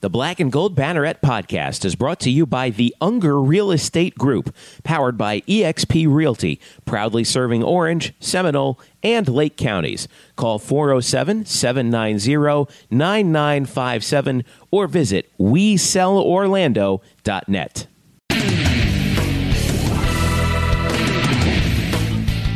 The Black and Gold Banneret podcast is brought to you by the Unger Real Estate Group, powered by eXp Realty, proudly serving Orange, Seminole, and Lake counties. Call 407 790 9957 or visit WeSellOrlando.net.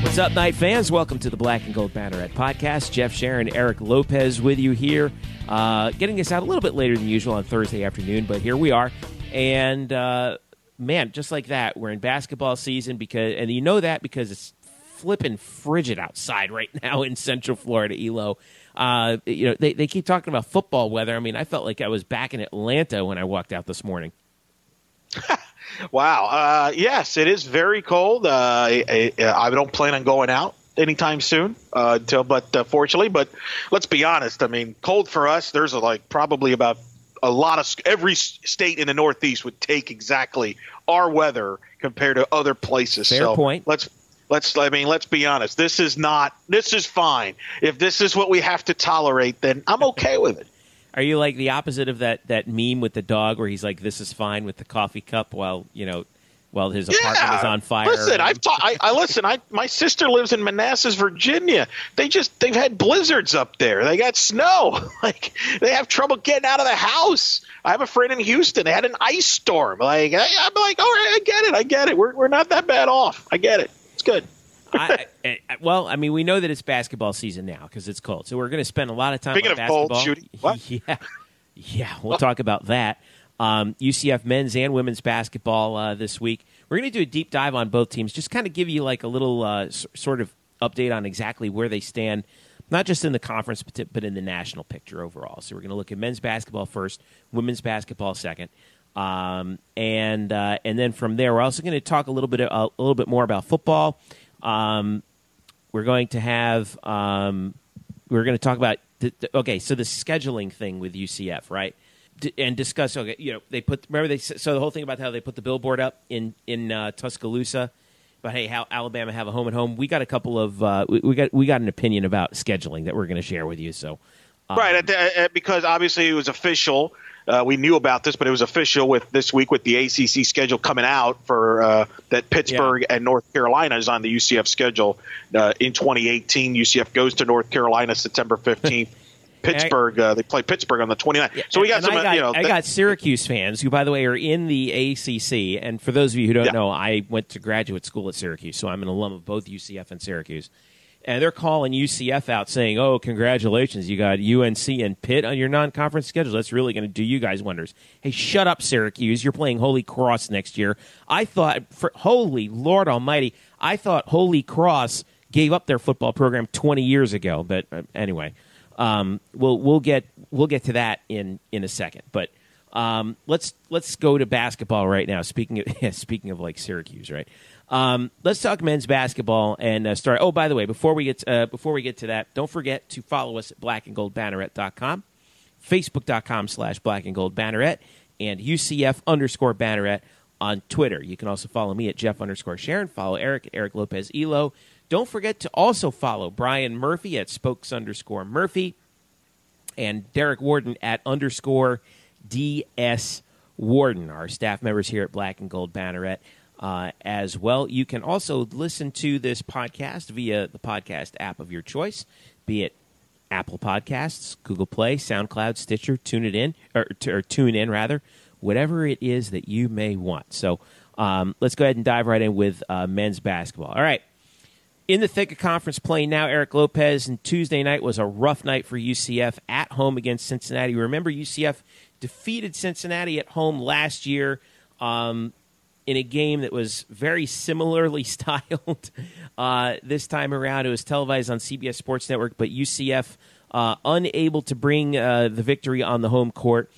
What's up, Knight fans? Welcome to the Black and Gold Banneret podcast. Jeff Sharon, Eric Lopez with you here, uh, getting us out a little bit later than usual on Thursday afternoon, but here we are. And uh, man, just like that, we're in basketball season because, and you know that because it's flipping frigid outside right now in Central Florida, Elo. Uh, you know, they, they keep talking about football weather. I mean, I felt like I was back in Atlanta when I walked out this morning. Wow. Uh, yes, it is very cold. Uh, I, I, don't plan on going out anytime soon. Uh, until, but uh, fortunately, but let's be honest. I mean, cold for us. There's a, like probably about a lot of every state in the Northeast would take exactly our weather compared to other places. Fair so point. Let's let's I mean let's be honest. This is not. This is fine. If this is what we have to tolerate, then I'm okay with it. Are you like the opposite of that that meme with the dog where he's like, "This is fine" with the coffee cup while you know while his apartment yeah. is on fire? Listen, I've ta- I, I listen. I my sister lives in Manassas, Virginia. They just they've had blizzards up there. They got snow. Like they have trouble getting out of the house. I have a friend in Houston. They had an ice storm. Like I, I'm like, all right, I get it. I get it. We're we're not that bad off. I get it. It's good. I, I, well, I mean, we know that it's basketball season now because it's cold, so we're going to spend a lot of time Speaking of basketball. cold, shooting. What? Yeah, yeah, we'll talk about that. Um, UCF men's and women's basketball uh, this week. We're going to do a deep dive on both teams, just kind of give you like a little uh, s- sort of update on exactly where they stand, not just in the conference, but, but in the national picture overall. So we're going to look at men's basketball first, women's basketball second. Um, and uh, and then from there, we're also going to talk a little bit a little bit more about football. Um, we're going to have um, we're going to talk about the, the, okay so the scheduling thing with ucf right and discuss okay you know they put remember they so the whole thing about how they put the billboard up in in uh, tuscaloosa but hey how alabama have a home and home we got a couple of uh, we, we got we got an opinion about scheduling that we're going to share with you so um, right, at at, because obviously it was official. Uh, we knew about this, but it was official with this week with the ACC schedule coming out for uh, that Pittsburgh and North Carolina is on the UCF schedule uh, in 2018. UCF goes to North Carolina September 15th. Pittsburgh, uh, they play Pittsburgh on the 29th. So we got some, I got, you know, I that- got Syracuse fans who, by the way, are in the ACC. And for those of you who don't Yeah. know, I went to graduate school at Syracuse, so I'm an alum of both UCF and Syracuse. And they're calling UCF out, saying, "Oh, congratulations, you got UNC and Pitt on your non-conference schedule. That's really going to do you guys wonders." Hey, shut up, Syracuse! You're playing Holy Cross next year. I thought, for, holy Lord Almighty, I thought Holy Cross gave up their football program 20 years ago. But uh, anyway, um, we'll we'll get we'll get to that in in a second. But um, let's let's go to basketball right now. Speaking of speaking of like Syracuse, right? Um, let's talk men's basketball and uh, start. Oh, by the way, before we get uh, before we get to that, don't forget to follow us at blackandgoldbanneret.com, facebook.com slash black and gold banneret, and UCF underscore banneret on Twitter. You can also follow me at Jeff underscore Sharon. Follow Eric at Eric Lopez Elo. Don't forget to also follow Brian Murphy at spokes underscore Murphy and Derek Warden at underscore DS Warden, our staff members here at Black and Gold Banneret uh, as well. You can also listen to this podcast via the podcast app of your choice, be it Apple Podcasts, Google Play, SoundCloud, Stitcher, Tune It In, or, or Tune In rather, whatever it is that you may want. So um, let's go ahead and dive right in with uh, men's basketball. All right in the thick of conference play now, Eric Lopez, and Tuesday night was a rough night for UCF at home against Cincinnati. Remember, UCF defeated Cincinnati at home last year um, in a game that was very similarly styled. Uh, this time around, it was televised on CBS Sports Network, but UCF uh, unable to bring uh, the victory on the home court,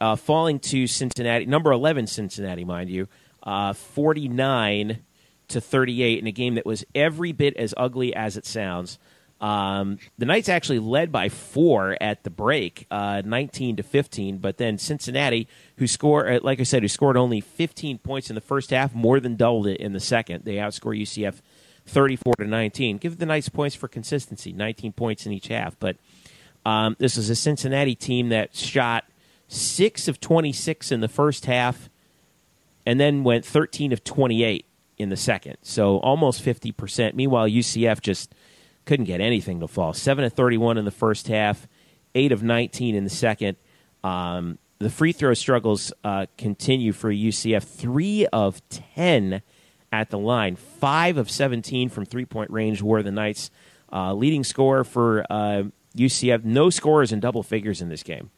uh, falling to Cincinnati, number 11 Cincinnati, mind you, uh, 49 to 38 in a game that was every bit as ugly as it sounds. Um, the Knights actually led by four at the break, uh, 19 to 15. But then Cincinnati, who scored, uh, like I said, who scored only 15 points in the first half, more than doubled it in the second. They outscore UCF 34 to 19. Give the Knights points for consistency, 19 points in each half. But um, this is a Cincinnati team that shot six of 26 in the first half, and then went 13 of 28 in the second. So almost 50%. Meanwhile, UCF just couldn't get anything to fall. 7 of 31 in the first half, 8 of 19 in the second. Um, the free throw struggles uh, continue for UCF. 3 of 10 at the line, 5 of 17 from three point range were the Knights. Uh, leading scorer for uh, UCF, no scorers in double figures in this game.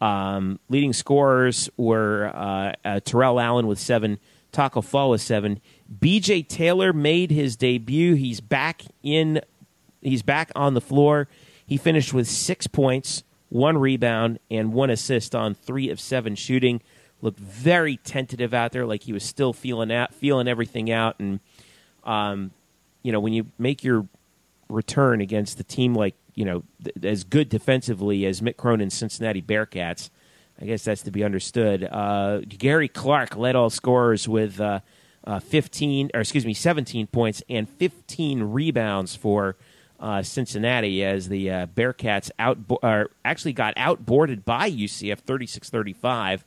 Um, leading scorers were uh, uh, Terrell Allen with seven, Tacko Fall with seven. BJ Taylor made his debut. He's back in. He's back on the floor. He finished with six points, one rebound, and one assist on three of seven shooting. Looked very tentative out there, like he was still feeling out, feeling everything out. And um, you know, when you make your return against a team like you know th- as good defensively as Mick Cronin's Cincinnati Bearcats, I guess that's to be understood. Uh, Gary Clark led all scorers with uh, uh, 15, or excuse me, 17 points and 15 rebounds for uh, Cincinnati as the uh, Bearcats out actually got outboarded by UCF 36 35.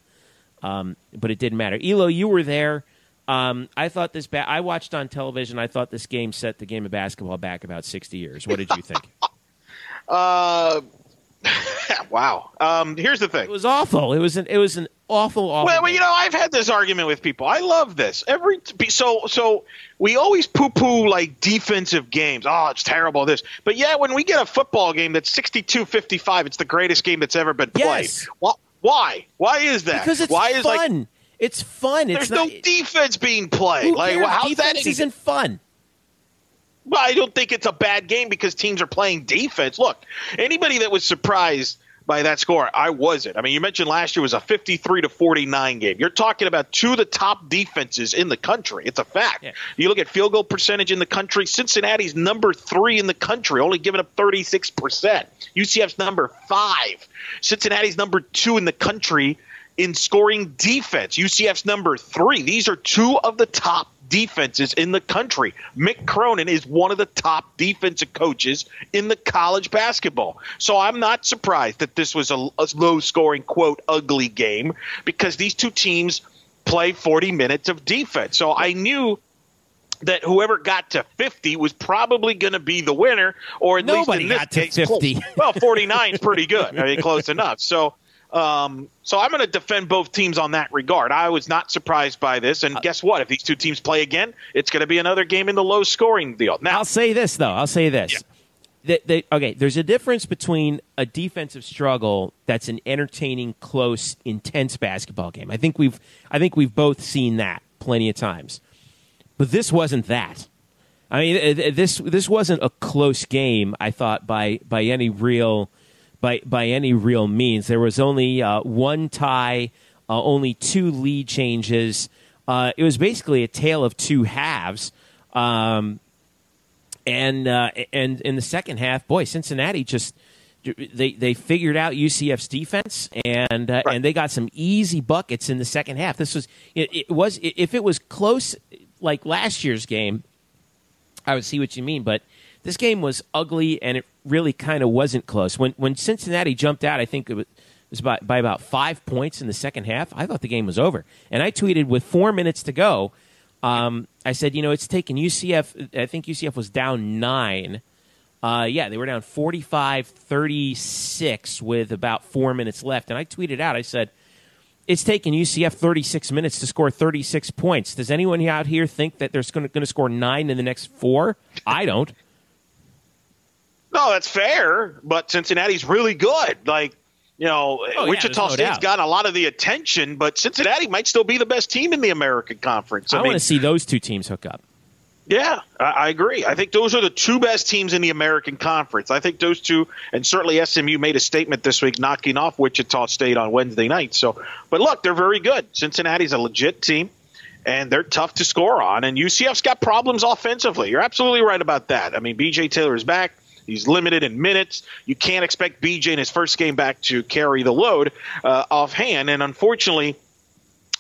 Um, but it didn't matter. Elo, you were there. Um, I thought this. Ba- I watched on television. I thought this game set the game of basketball back about 60 years. What did you think? uh, wow. Um, here's the thing. It was awful. It was an it was an awful awful. Well, well, you know, I've had this argument with people. I love this. Every so so we always poo poo like defensive games. Oh, it's terrible this. But yeah, when we get a football game that's 62-55, it's the greatest game that's ever been played. Yes. Why? Why is that? Because it's Why fun. is like it's fun. There's it's no defense being played. Like cares? how's defense that? isn't fun. Well, I don't think it's a bad game because teams are playing defense. Look, anybody that was surprised by that score, I wasn't. I mean, you mentioned last year was a 53 to 49 game. You're talking about two of the top defenses in the country. It's a fact. Yeah. You look at field goal percentage in the country, Cincinnati's number 3 in the country, only giving up 36%. UCF's number 5. Cincinnati's number 2 in the country in scoring defense. UCF's number 3. These are two of the top defenses in the country. Mick Cronin is one of the top defensive coaches in the college basketball. So I'm not surprised that this was a, a low scoring, quote, ugly game because these two teams play 40 minutes of defense. So I knew that whoever got to 50 was probably going to be the winner, or at Nobody least in this got to case, 50. close. Well, 49 is pretty good. I mean, close enough. So um, so I'm going to defend both teams on that regard. I was not surprised by this, and guess what? If these two teams play again, it's going to be another game in the low scoring deal. Now, I'll say this though. I'll say this. Yeah. Okay, there's a difference between a defensive struggle that's an entertaining, close, intense basketball game. I think we've I think we've both seen that plenty of times. But this wasn't that. I mean, this this wasn't a close game. I thought by by any real by by any real means. There was only uh, one tie, uh, only two lead changes. Uh, it was basically a tale of two halves. Um, and uh, and in the second half, boy, Cincinnati just they they figured out UCF's defense and uh, Right. and they got some easy buckets in the second half. This was it, it was if it was close like last year's game, I would see what you mean, but this game was ugly and it really kind of wasn't close. When when Cincinnati jumped out, I think it was, it was by, by about five points in the second half. I thought the game was over, and I tweeted with four minutes to go. Um, I said, you know, it's taken UCF. I think UCF was down nine. Uh, yeah, they were down 45 36 with about four minutes left. And I tweeted out, I said, it's taken UCF 36 minutes to score 36 points. Does anyone out here think that they're going to score nine in the next four? I don't. No, that's fair, but Cincinnati's really good. Like, you know, oh, Wichita yeah, no State's doubt. gotten a lot of the attention, but Cincinnati might still be the best team in the American Conference. I, I want to see those two teams hook up. Yeah, I, I, agree. I think those are the two best teams in the American Conference. I think those two, and certainly SMU made a statement this week knocking off Wichita State on Wednesday night. So, but look, they're very good. Cincinnati's a legit team, and they're tough to score on. And UCF's got problems offensively. You're absolutely right about that. I mean, B.J. Taylor is back. He's limited in minutes. You can't expect BJ in his first game back to carry the load uh, offhand. And unfortunately,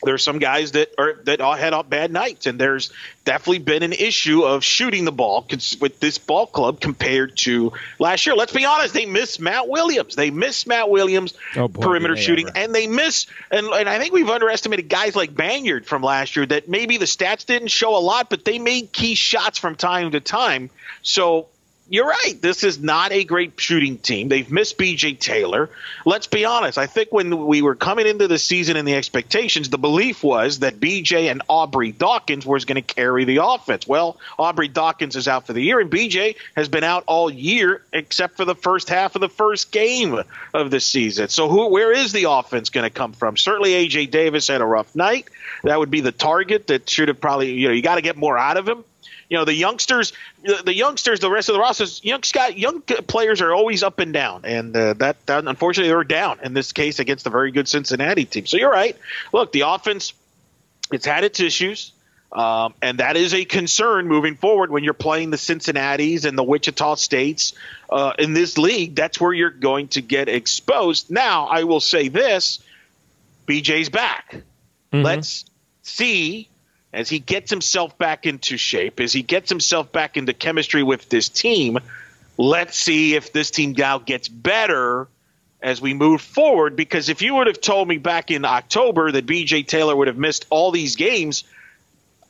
there's some guys that are that all had bad nights, and there's definitely been an issue of shooting the ball with this ball club compared to last year. Let's be honest; they miss Matt Williams. They miss Matt Williams oh boy, perimeter shooting, ever. and they miss and and I think we've underestimated guys like Banyard from last year. That maybe the stats didn't show a lot, but they made key shots from time to time. So you're right. This is not a great shooting team. They've missed B.J. Taylor. Let's be honest. I think when we were coming into the season and the expectations, the belief was that B.J. and Aubrey Dawkins was going to carry the offense. Well, Aubrey Dawkins is out for the year, and B.J. has been out all year except for the first half of the first game of the season. So, who, where is the offense going to come from? Certainly, A.J. Davis had a rough night. That would be the target that should have probably, you know, you got to get more out of him you know the youngsters the, the youngsters the rest of the rosters young Scott young players are always up and down and uh, that, that unfortunately they're down in this case against a very good Cincinnati team so you're right look the offense it's had its issues um, and that is a concern moving forward when you're playing the Cincinnati's and the Wichita States uh, in this league. That's where you're going to get exposed. Now, I will say this BJ's back. Mm-hmm. Let's see as he gets himself back into shape, as he gets himself back into chemistry with this team, let's see if this team now gets better as we move forward. Because if you would have told me back in October that BJ Taylor would have missed all these games,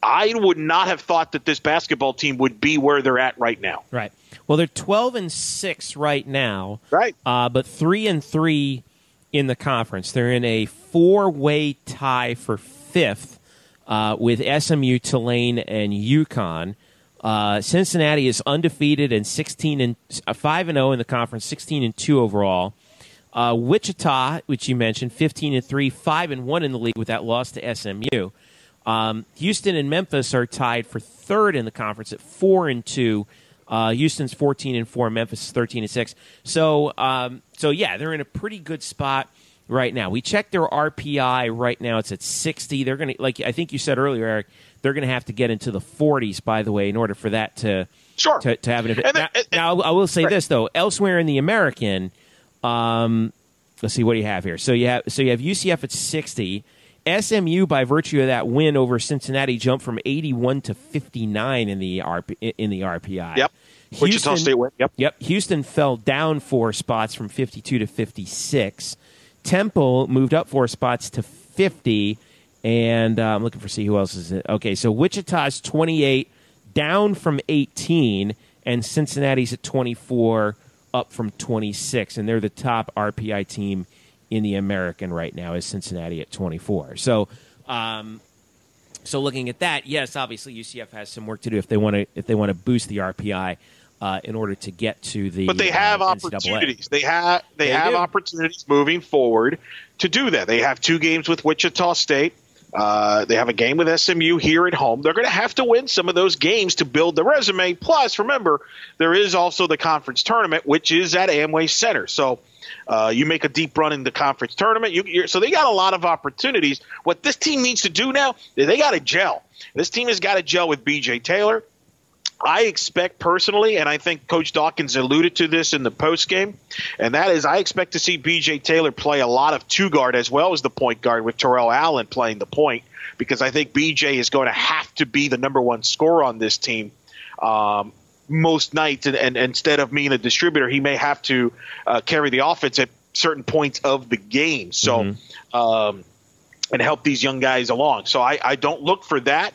I would not have thought that this basketball team would be where they're at right now. Right. Well, they're twelve and six right now. Right. Uh, but three and three in the conference. They're in a four-way tie for fifth uh, with SMU, Tulane, and UConn. Uh, Cincinnati is undefeated and 16 and uh, 5 and 0 in the conference, 16 and 2 overall. Uh, Wichita, which you mentioned, 15 and 3, 5 and 1 in the league with that loss to SMU. Um, Houston and Memphis are tied for third in the conference at 4 and 2. Uh, Houston's 14 and 4, Memphis 13 and 6. So, um, so yeah, they're in a pretty good spot right now. We checked their RPI right now; it's at sixty. They're going to, like I think you said earlier, Eric. They're going to have to get into the 40s, by the way, in order for that to sure to, to have an. Now, and, now, I will say right. this though: elsewhere in the American, um, let's see what do you have here. So you have so you have UCF at 60. SMU, by virtue of that win over Cincinnati, jumped from 81 to 59 in the RP, in the RPI. Yep. Houston, Wichita State win. Yep. Yep. Houston fell down four spots from 52 to 56. Temple moved up four spots to 50. And uh, I'm looking for see who else is it. Okay, so Wichita's 28, down from 18, and Cincinnati's at 24, up from 26. And they're the top RPI team in the American right now, is Cincinnati at 24. So, um, so looking at that, yes, obviously UCF has some work to do if they want to if they want to boost the RPI uh, in order to get to the. But they have uh, opportunities. They have they, they have do. opportunities moving forward to do that. They have two games with Wichita State. Uh, they have a game with SMU here at home. They're going to have to win some of those games to build the resume. Plus, remember, there is also the conference tournament, which is at Amway Center. So uh, you make a deep run in the conference tournament. You, so they got a lot of opportunities. What this team needs to do now, they got to gel. This team has got to gel with BJ Taylor. I expect personally, and I think Coach Dawkins alluded to this in the post game, and that is I expect to see BJ Taylor play a lot of two guard as well as the point guard with Terrell Allen playing the point because I think BJ is going to have to be the number one scorer on this team. Um, most nights, and, and, instead of being a distributor, he may have to uh, carry the offense at certain points of the game. So, mm-hmm. um, and help these young guys along. So I, I don't look for that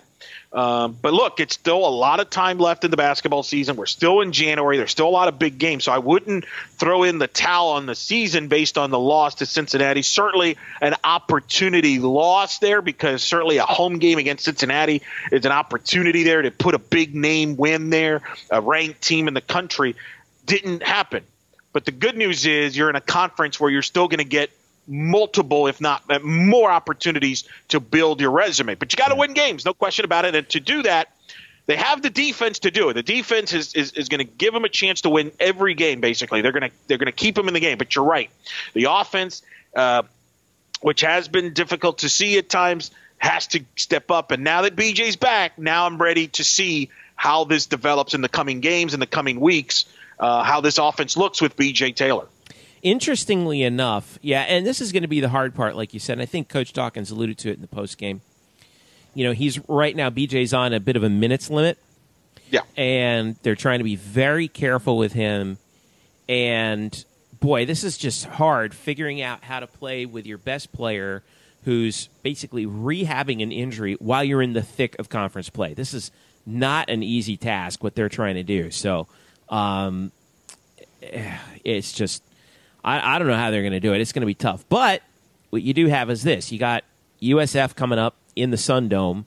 Um, but look, it's still a lot of time left in the basketball season. We're still in January. There's still a lot of big games. So I wouldn't throw in the towel on the season based on the loss to Cincinnati. Certainly an opportunity loss there because certainly a home game against Cincinnati is an opportunity there to put a big name win there, a ranked team in the country. Didn't happen. But the good news is you're in a conference where you're still going to get multiple, if not uh, more, opportunities to build your resume. But you got to win games, no question about it. And to do that, they have the defense to do it. The defense is, is, is going to give them a chance to win every game. Basically, they're going to they're going to keep them in the game. But you're right, the offense, uh, which has been difficult to see at times, has to step up. And now that BJ's back, now I'm ready to see how this develops in the coming games in the coming weeks. Uh, how this offense looks with BJ Taylor interestingly enough, yeah, and this is going to be the hard part, like you said. And I think Coach Dawkins alluded to it in the post game. You know, he's right now. BJ's on a bit of a minutes limit. Yeah, and they're trying to be very careful with him. And boy, this is just hard figuring out how to play with your best player who's basically rehabbing an injury while you're in the thick of conference play. This is not an easy task what they're trying to do. So um, it's just I, I don't know how they're going to do it. It's going to be tough. But what you do have is this: you got USF coming up in the Sun Dome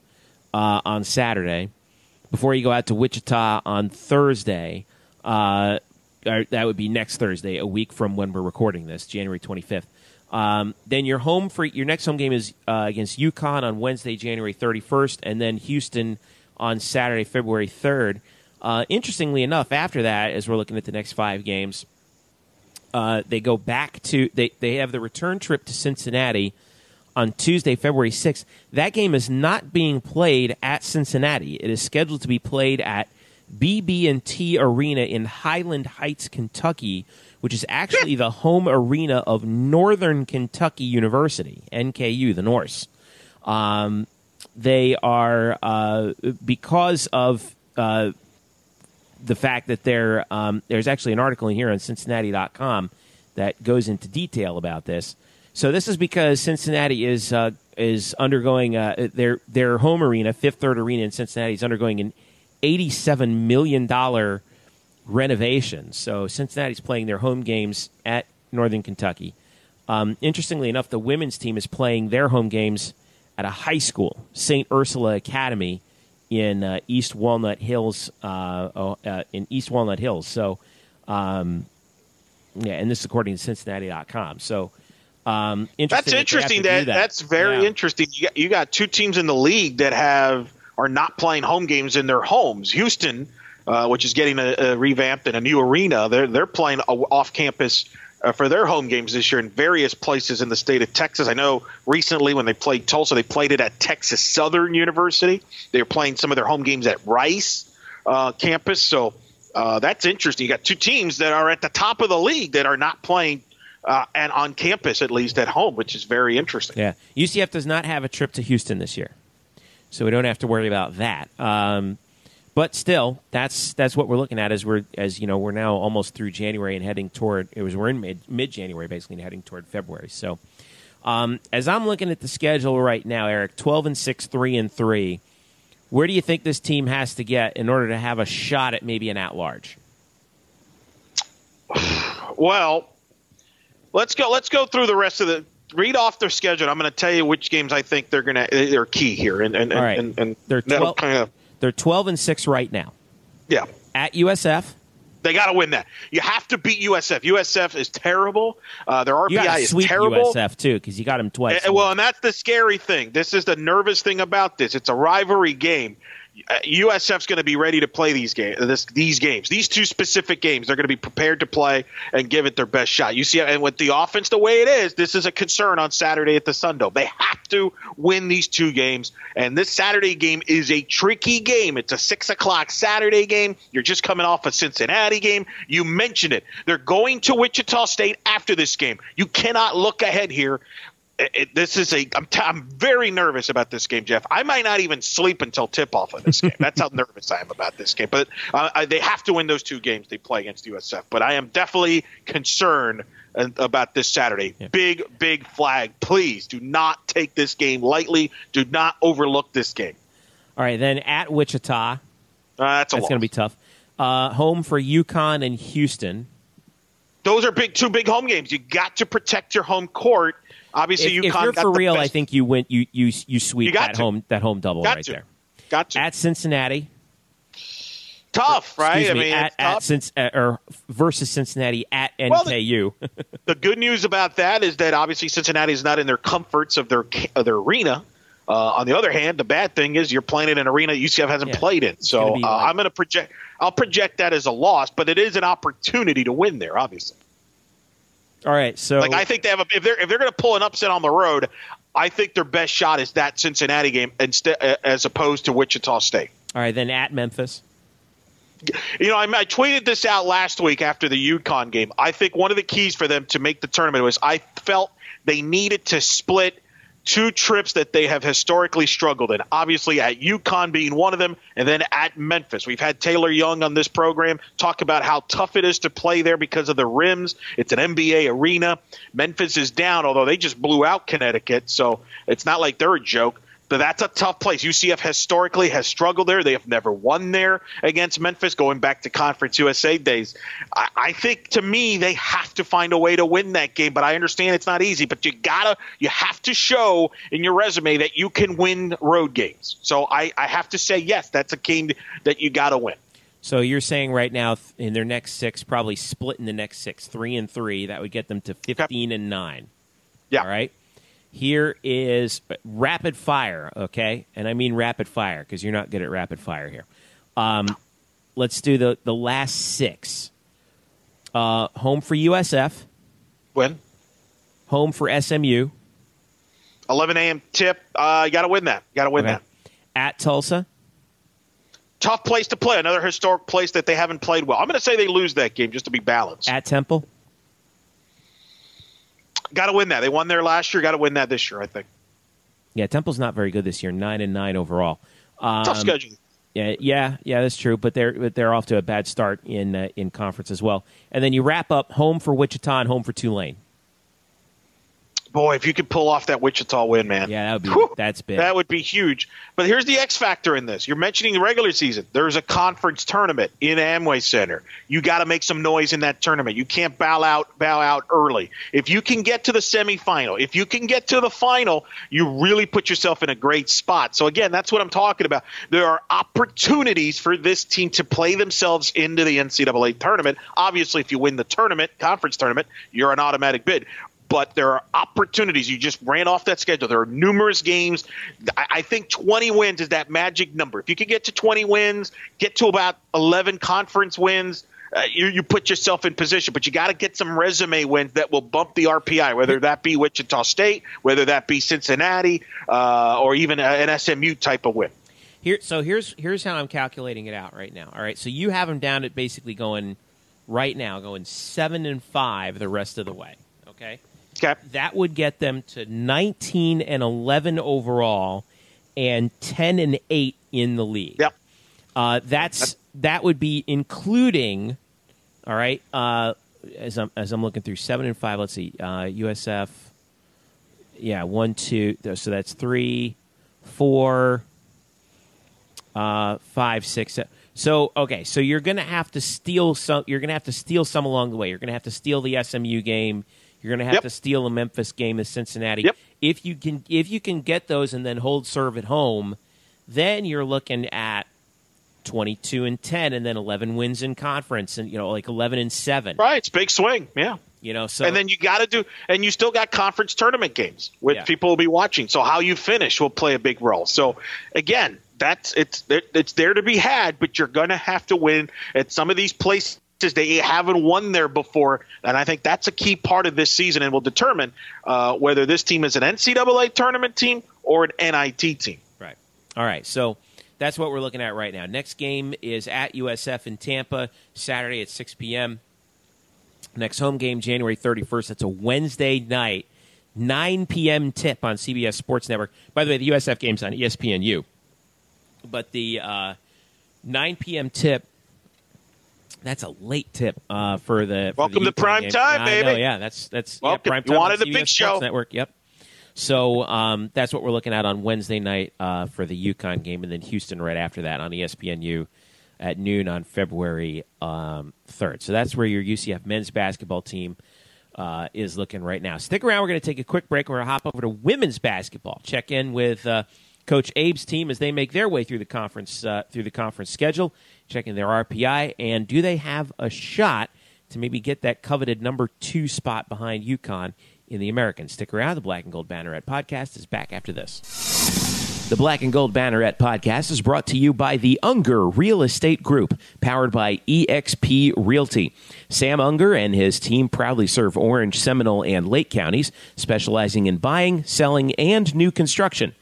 uh, on Saturday before you go out to Wichita on Thursday. Uh, that would be next Thursday, a week from when we're recording this, January 25th. Um, then your home for your next home game is uh, against UConn on Wednesday, January 31st, and then Houston on Saturday, February 3rd. Uh, interestingly enough, after that, as we're looking at the next five games, uh, they go back to they they have the return trip to Cincinnati on Tuesday, February 6th. That game is not being played at Cincinnati. It is scheduled to be played at BB&T Arena in Highland Heights, Kentucky, which is actually the home arena of Northern Kentucky University, NKU, the Norse. Um, they are uh, because of uh, the fact that there um, there's actually an article in here on Cincinnati.com that goes into detail about this. So this is because Cincinnati is uh, is undergoing uh, their their home arena, Fifth Third Arena in Cincinnati, is undergoing an eighty seven million dollar renovation. So Cincinnati's playing their home games at Northern Kentucky. Um, interestingly enough, the women's team is playing their home games at a high school, St. Ursula Academy, in uh, East Walnut Hills, uh, oh, uh, in East Walnut Hills. So, um, yeah, and this is according to Cincinnati.com. So, um, interesting that's interesting. That, that, that's very yeah. interesting. You got, you got two teams in the league that have are not playing home games in their homes. Houston, uh, which is getting a, a, revamped and a new arena, they're they're playing off campus uh, for their home games this year in various places in the state of Texas. I know recently when they played Tulsa, they played it at Texas Southern University. They were playing some of their home games at Rice uh, campus. So uh, that's interesting. You got two teams that are at the top of the league that are not playing. Uh, and on campus, at least at home, which is very interesting. Yeah, UCF does not have a trip to Houston this year, so we don't have to worry about that. Um, but still, that's that's what we're looking at as we're as you know we're now almost through January and heading toward it was we're in mid mid January basically and heading toward February. So um, as I'm looking at the schedule right now, Eric, twelve and six, three and three. Where do you think this team has to get in order to have a shot at maybe an at large? Well, let's go. Let's go through the rest of the read off their schedule. I'm going to tell you which games I think they're going to they're key here, and and, right. and, and they're 12, kind of they're 12 and 6 right now. Yeah. At USF. They got to win that. You have to beat USF. USF is terrible. Uh, their RPI is terrible. USF too because you got them twice. And, well, and that's the scary thing. This is the nervous thing about this. It's a rivalry game. Uh, USF's going to be ready to play these games. This, these games, these two specific games, they're going to be prepared to play and give it their best shot. You see, and with the offense the way it is, this is a concern on Saturday at the Sundome. They have to win these two games, and this Saturday game is a tricky game. It's a six o'clock Saturday game. You're just coming off a Cincinnati game. You mentioned it. They're going to Wichita State after this game. You cannot look ahead here it, this is a. I'm, t- I'm very nervous about this game, Jeff. I might not even sleep until tip off of this game. That's how nervous I am about this game. But uh, I, they have to win those two games they play against USF. But I am definitely concerned about this Saturday. Yeah. Big, big flag. Please do not take this game lightly. Do not overlook this game. All right, then at Wichita. Uh, that's That's going to be tough. Uh, home for UConn and Houston. Those are big, two big home games. You got to protect your home court. Obviously, if, UConn if you're for the real, best- I think you win. You you you sweep You that to. home that home double got right to. there. Got to. At Cincinnati, tough, right? excuse I me, mean, at at tough. Cinc- uh, or versus Cincinnati at Well, the- NKU. the good news about that is that obviously Cincinnati is not in their comforts of their of their arena. Uh, on the other hand, the bad thing is you're playing in an arena UCF hasn't Yeah. played in. gonna So uh, like- I'm going to project. I'll project that as a loss, but it is an opportunity to win there. Obviously, All right, so like I think they have a, if they're if they're going to pull an upset on the road, I think their best shot is that Cincinnati game instead uh, as opposed to Wichita State. all right, then at Memphis. You know, I, I tweeted this out last week after the UConn game. I think one of the keys for them to make the tournament was I felt they needed to split two trips that they have historically struggled in. Obviously, at UConn being one of them, and then at Memphis. We've had Taylor Young on this program talk about how tough it is to play there because of the rims. It's an NBA arena. Memphis is down, although they just blew out Connecticut, so it's not like they're a joke. But that's a tough place. UCF historically has struggled there. They have never won there against Memphis, going back to Conference USA days. I, I think to me they have to find a way to win that game. But I understand it's not easy. But you gotta, you have to show in your resume that you can win road games. So I, I have to say yes, that's a game that you gotta win. So you're saying right now in their next six, probably split in the next six, three and three. That would get them to fifteen and nine. Yeah. All right. Here is rapid fire, okay? And I mean rapid fire because you're not good at rapid fire here. Um, let's do the, the last six. Uh, home for USF, Win. home for SMU, 11 a.m. tip. Uh, you got to win that. You got to win okay. that. at Tulsa, Tough place to play. Another historic place that they haven't played well. I'm going to say they lose that game just to be balanced. at Temple, Got to win that. They won there last year. Got to win that this year. I think. Yeah, Temple's not very good this year. Nine and nine overall. Um, Tough schedule. Yeah, yeah, yeah, that's true. But they're but they're off to a bad start in uh, in conference as well. And then you wrap up home for Wichita and home for Tulane. Boy, if you could pull off that Wichita win, man. Yeah, that would be Whew. that's big. That would be huge. But here's the X factor in this. You're mentioning the regular season. There's a conference tournament in Amway Center. You got to make some noise in that tournament. You can't bow out bow out early. If you can get to the semifinal, if you can get to the final, you really put yourself in a great spot. So again, that's what I'm talking about. There are opportunities for this team to play themselves into the NCAA tournament. Obviously, if you win the tournament, conference tournament, you're an automatic bid but there are opportunities. You just ran off that schedule. There are numerous games. I, I think 20 wins is that magic number. If you can get to 20 wins, get to about 11 conference wins, uh, you, you put yourself in position. But you got to get some resume wins that will bump the RPI, whether that be Wichita State, whether that be Cincinnati, uh, or even a- an SMU type of win. Here, so here's here's how I'm calculating it out right now. All right, so you have them down at basically going right now, going seven and five the rest of the way. Okay, Okay. that would get them to 19 and 11 overall, and 10 and eight in the league. Yep. Uh, that's that would be including, all right. Uh, as I'm as I'm looking through seven and five. Let's see, uh, USF. Yeah, one, two. So that's three, four, uh, five, six. seven. So okay, so you're gonna have to steal some. You're gonna have to steal some along the way. You're gonna have to steal the SMU game. You're gonna have Yep. to steal a Memphis game, the Cincinnati. Yep. If you can, if you can get those and then hold serve at home, then you're looking at 22 and 10 and then 11 wins in conference and you know like 11 and 7 Right. It's big swing. Yeah. you know so and then you got to do, and you still got conference tournament games, which Yeah. people will be watching. So how you finish will play a big role. So again, that's it's it's there to be had, but you're going to have to win at some of these places. They haven't won there before, and I think that's a key part of this season, and will determine uh, whether this team is an NCAA tournament team or an NIT team. right all right so that's what we're looking at right now next game is at USF in Tampa Saturday at 6 p.m. next home game January 31st that's a Wednesday night 9 p.m. tip on CBS Sports Network by the way the USF game's on ESPNU but the uh, 9 p.m. tip that's a late tip uh, for the for Welcome the to prime game. time, I know, baby. yeah, that's that's Welcome. yeah, prime You wanted the big Sports show. Network. Yep. So um, that's what we're looking at on Wednesday night uh, for the UConn game, and then Houston right after that on ESPNU at noon on February um, 3rd. So that's where your UCF men's basketball team uh, is looking right now. Stick around. We're going to take a quick break. We're going to hop over to women's basketball. Check in with uh, Coach Abe's team as they make their way through the conference uh, through the conference schedule. Checking their RPI and do they have a shot to maybe get that coveted number two spot behind UConn in the American. Stick around. The Black and Gold Banneret podcast is back after this. The Black and Gold Banneret podcast is brought to you by the Unger Real Estate Group, powered by eXp Realty. Sam Unger and his team proudly serve Orange, Seminole, and Lake counties, specializing in buying, selling, and new construction.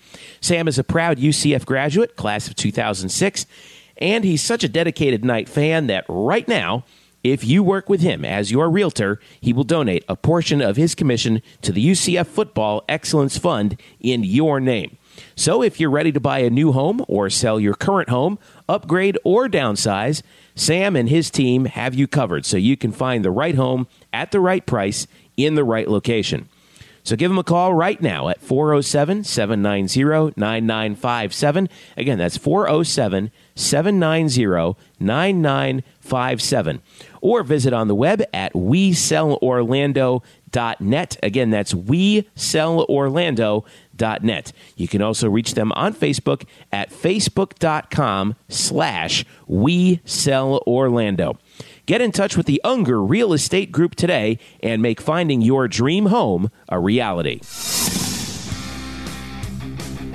Sam is a proud UCF graduate, class of 2006, and he's such a dedicated Knight fan that right now, if you work with him as your realtor, he will donate a portion of his commission to the UCF Football Excellence Fund in your name. So if you're ready to buy a new home or sell your current home, upgrade or downsize, Sam and his team have you covered so you can find the right home at the right price in the right location. So give them a call right now at 407 790 9957. Again, that's 407 790 9957. Or visit on the web at WeSellOrlando.net. Again, that's WeSellOrlando.net. You can also reach them on Facebook at facebook.com slash WeSellOrlando. Get in touch with the Unger Real Estate Group today and make finding your dream home a reality.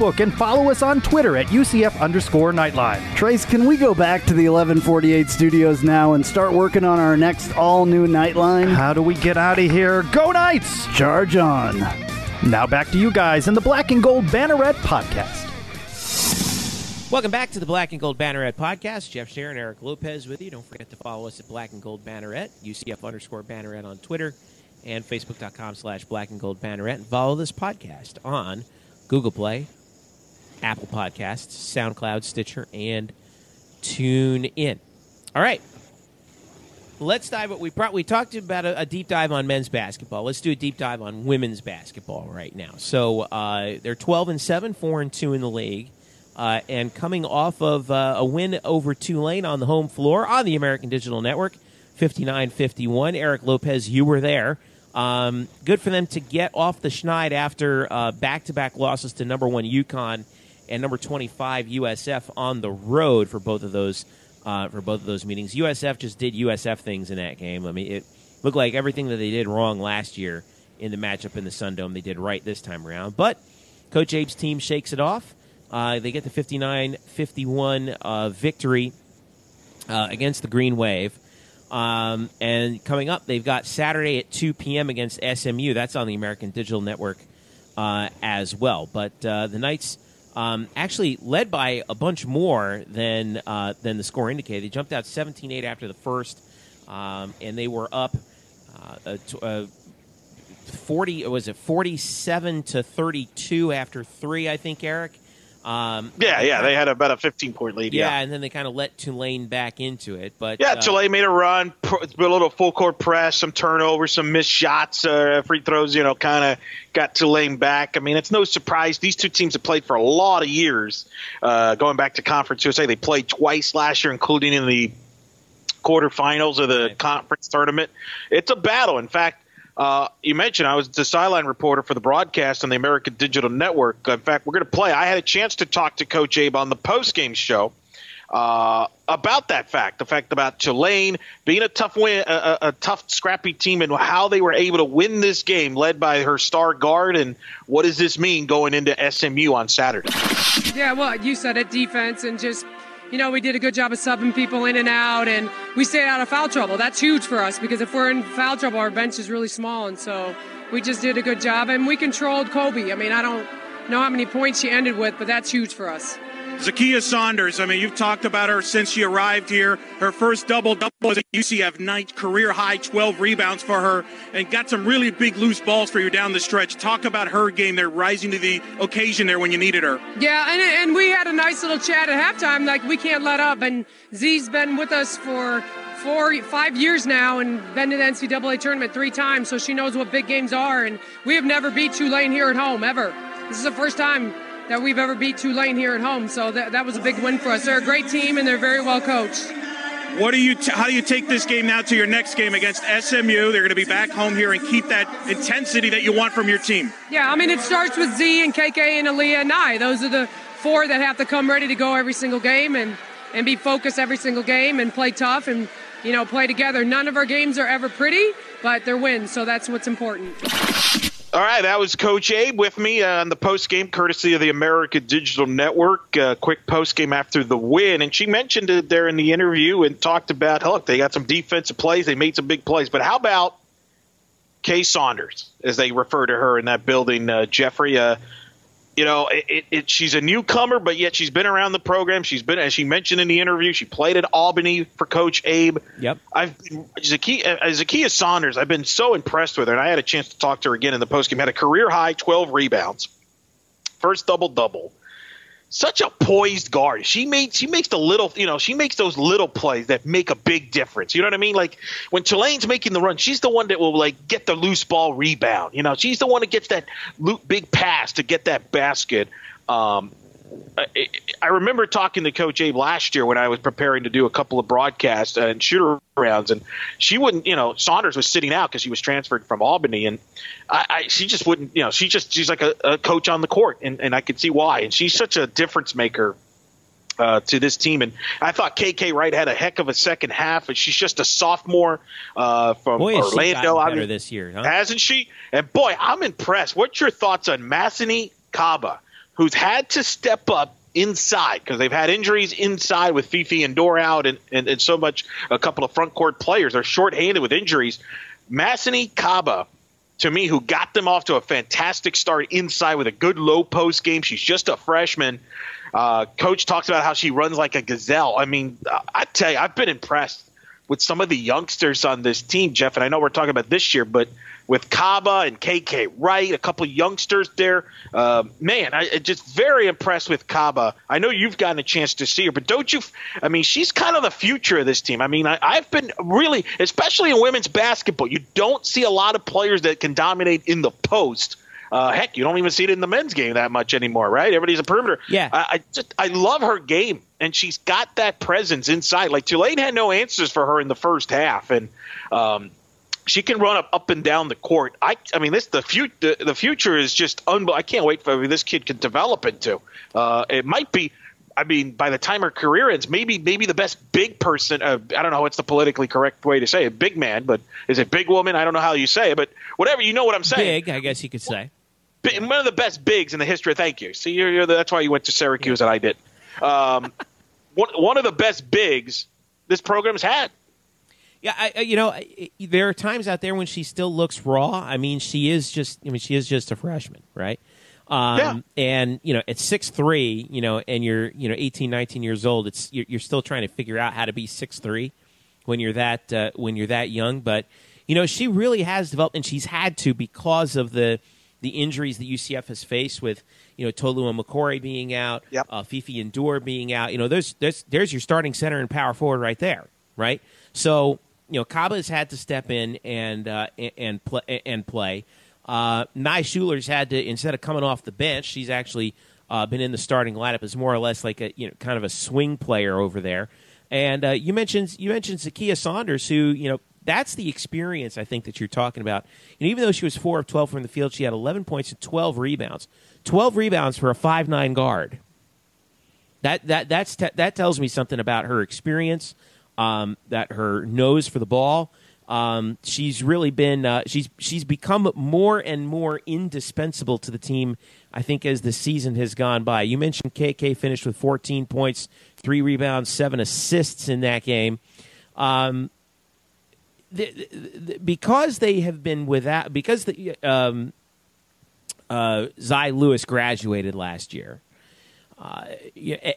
and follow us on Twitter at UCF underscore Nightline. Trace, can we go back to the 1148 studios now and start working on our next all new Nightline? How do we get out of here? Go Knights! Charge on. Now back to you guys in the Black and Gold Banneret podcast. Welcome back to the Black and Gold Banneret podcast. Jeff Sharon, Eric Lopez with you. Don't forget to follow us at Black and Gold Banneret, UCF underscore Banneret on Twitter, and Facebook.com slash Black and Gold Banneret. And follow this podcast on Google Play, Apple Podcasts, SoundCloud, Stitcher, and Tune In. All right. Let's dive. We brought, we talked about a, a, deep dive on men's basketball. Let's do a deep dive on women's basketball right now. So uh, they're twelve and seven, four and two in the league, uh, and coming off of uh, a win over Tulane on the home floor on the American Digital Network, 59-51. Eric Lopez, you were there. Um, good for them to get off the schneid after uh, back-to-back losses to number one UConn and number twenty-five USF on the road for both of those uh, for both of those meetings. USF just did USF things in that game. I mean, it looked like everything that they did wrong last year in the matchup in the Sun Dome, they did right this time around. But Coach Abe's team shakes it off. Uh, they get the 59 51 uh, victory uh, against the Green Wave. Um, and coming up, they've got Saturday at 2 p.m. against SMU. That's on the American Digital Network uh, as well. But uh, the Knights um, actually led by a bunch more than uh, than the score indicated. They jumped out 17-8 after the first, um, and they were up uh, uh, 40. Was it 47 to 32 after three? I think Eric. Um, yeah, yeah, they had about a 15 point lead. Yeah, yeah. and then they kind of let Tulane back into it. But yeah, uh, Tulane made a run, a little full court press, some turnovers, some missed shots, uh, free throws. You know, kind of got Tulane back. I mean, it's no surprise these two teams have played for a lot of years. Uh, going back to Conference USA, they played twice last year, including in the quarterfinals of the conference tournament. It's a battle. In fact, uh, you mentioned I was the sideline reporter for the broadcast on the American Digital Network. In fact, we're going to play. I had a chance to talk to Coach Abe on the post game show uh, about that fact, the fact about Tulane being a tough win, a, a, tough, scrappy team, and how they were able to win this game, led by her star guard. And what does this mean going into SMU on Saturday? Yeah, well, you said it, defense, and just you know, we did a good job of subbing people in and out, and we stayed out of foul trouble. That's huge for us because if we're in foul trouble, our bench is really small, and so we just did a good job, and we controlled Kolby. I mean, I don't know how many points she ended with, but that's huge for us. Zakiya Saunders, I mean, you've talked about her since she arrived here. Her first double double was a UCF Knight, career high 12 rebounds for her, and got some really big loose balls for you down the stretch. Talk about her game there, rising to the occasion there when you needed her. Yeah, and, and we had a nice little chat at halftime, like we can't let up. And Z's been with us for four, five years now and been to the NCAA tournament three times, so she knows what big games are. And we have never beat Tulane here at home, ever. This is the first time that we've ever beat Tulane here at home. So that, that was a big win for us. They're a great team and they're very well coached. What do you? T- how do you take this game now to your next game against SMU? They're going to be back home here and keep that intensity that you want from your team. Yeah, I mean it starts with Z and KK and Aaliyah and I. Those are the four that have to come ready to go every single game and and be focused every single game and play tough and you know play together. None of our games are ever pretty, but they're wins, so that's what's important. All right, that was Coach Abe with me on the post game, courtesy of the America Digital Network. Uh, quick post game after the win, and she mentioned it there in the interview and talked about, look, they got some defensive plays, they made some big plays, but how about Kay Saunders, as they refer to her in that building, uh, Jeffrey? Uh, you know, it, it, it, she's a newcomer, but yet she's been around the program. She's been, as she mentioned in the interview, she played at Albany for Coach Abe. Yep. I've Zakiya, uh, Zakiya Saunders. I've been so impressed with her, and I had a chance to talk to her again in the postgame. Had a career high twelve rebounds, first double double such a poised guard. She makes she makes the little you know she makes those little plays that make a big difference. You know what I mean? Like when Tulane's making the run, she's the one that will like get the loose ball rebound. You know, she's the one that gets that big pass to get that basket. Um, I remember talking to Coach Abe last year when I was preparing to do a couple of broadcasts and shooter rounds, and she wouldn't, you know, Saunders was sitting out because she was transferred from Albany, and I, I, she just wouldn't, you know, she just she's like a, a coach on the court, and, and I could see why, and she's such a difference maker uh, to this team. And I thought KK Wright had a heck of a second half, and she's just a sophomore uh, from boy, Orlando. I mean, this year, huh? hasn't she? And boy, I'm impressed. What's your thoughts on Masseny Kaba? Who's had to step up inside because they've had injuries inside with Fifi and Dor out and, and, and so much a couple of front court players. They're shorthanded with injuries. Masseny Kaba, to me, who got them off to a fantastic start inside with a good low post game. She's just a freshman. Uh, Coach talks about how she runs like a gazelle. I mean, I tell you, I've been impressed with some of the youngsters on this team, Jeff. And I know we're talking about this year, but – with Kaba and KK Wright, a couple of youngsters there. Uh, man, I just very impressed with Kaba. I know you've gotten a chance to see her, but don't you? I mean, she's kind of the future of this team. I mean, I, I've been really, especially in women's basketball, you don't see a lot of players that can dominate in the post. Uh, heck, you don't even see it in the men's game that much anymore, right? Everybody's a perimeter. Yeah. I, I just I love her game, and she's got that presence inside. Like Tulane had no answers for her in the first half, and um, she can run up, up and down the court. I, I mean, this the future. The, the future is just unbelievable. I can't wait for this kid can develop into. Uh, it might be. I mean, by the time her career ends, maybe maybe the best big person. Uh, I don't know what's the politically correct way to say it. Big man, but is it big woman? I don't know how you say it, but whatever. You know what I'm saying. Big, I guess you could say. One of the best bigs in the history. Thank you. See, you're, you're the, that's why you went to Syracuse yeah. and I did. Um, one, one of the best bigs this program's had. Yeah, I, you know, there are times out there when she still looks raw. I mean, she is just, I mean, she is just a freshman, right? Um, yeah. And you know, at six three, you know, and you're you know 18, 19 years old, it's you're, you're still trying to figure out how to be six three when you're that uh, when you're that young. But you know, she really has developed, and she's had to because of the the injuries that UCF has faced with you know Tolu and McCory being out, yep. uh, Fifi and Dor being out. You know, there's there's there's your starting center and power forward right there, right? So you know, Kaba has had to step in and uh, and play and play. Uh, Nye Schuler's had to instead of coming off the bench, she's actually uh, been in the starting lineup as more or less like a you know kind of a swing player over there. And uh, you mentioned you mentioned Zakiya Saunders, who you know that's the experience I think that you're talking about. And even though she was four of twelve from the field, she had 11 points and 12 rebounds. 12 rebounds for a five nine guard. That that that's te- that tells me something about her experience um, that her nose for the ball. Um, she's really been uh, she's she's become more and more indispensable to the team. I think as the season has gone by. You mentioned KK finished with 14 points, three rebounds, seven assists in that game. Um, the, the, because they have been without because the um, uh, Zy Lewis graduated last year, uh,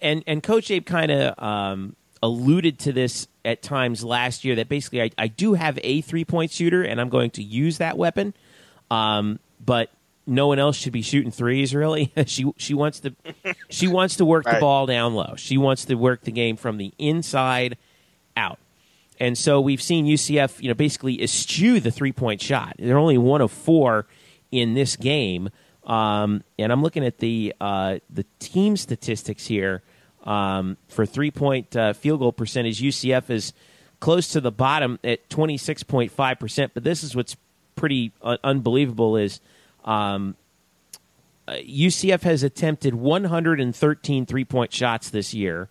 and and Coach Abe kind of um, alluded to this at times last year that basically I, I do have a three point shooter and I'm going to use that weapon, um, but no one else should be shooting threes. Really, she she wants to she wants to work Right. the ball down low. She wants to work the game from the inside out. And so we've seen UCF, you know, basically eschew the three point shot. They're only one of four in this game. Um, and I'm looking at the uh, the team statistics here um, for three point uh, field goal percentage. UCF is close to the bottom at 26.5 percent. But this is what's pretty uh, unbelievable is um, uh, UCF has attempted 113 three point shots this year.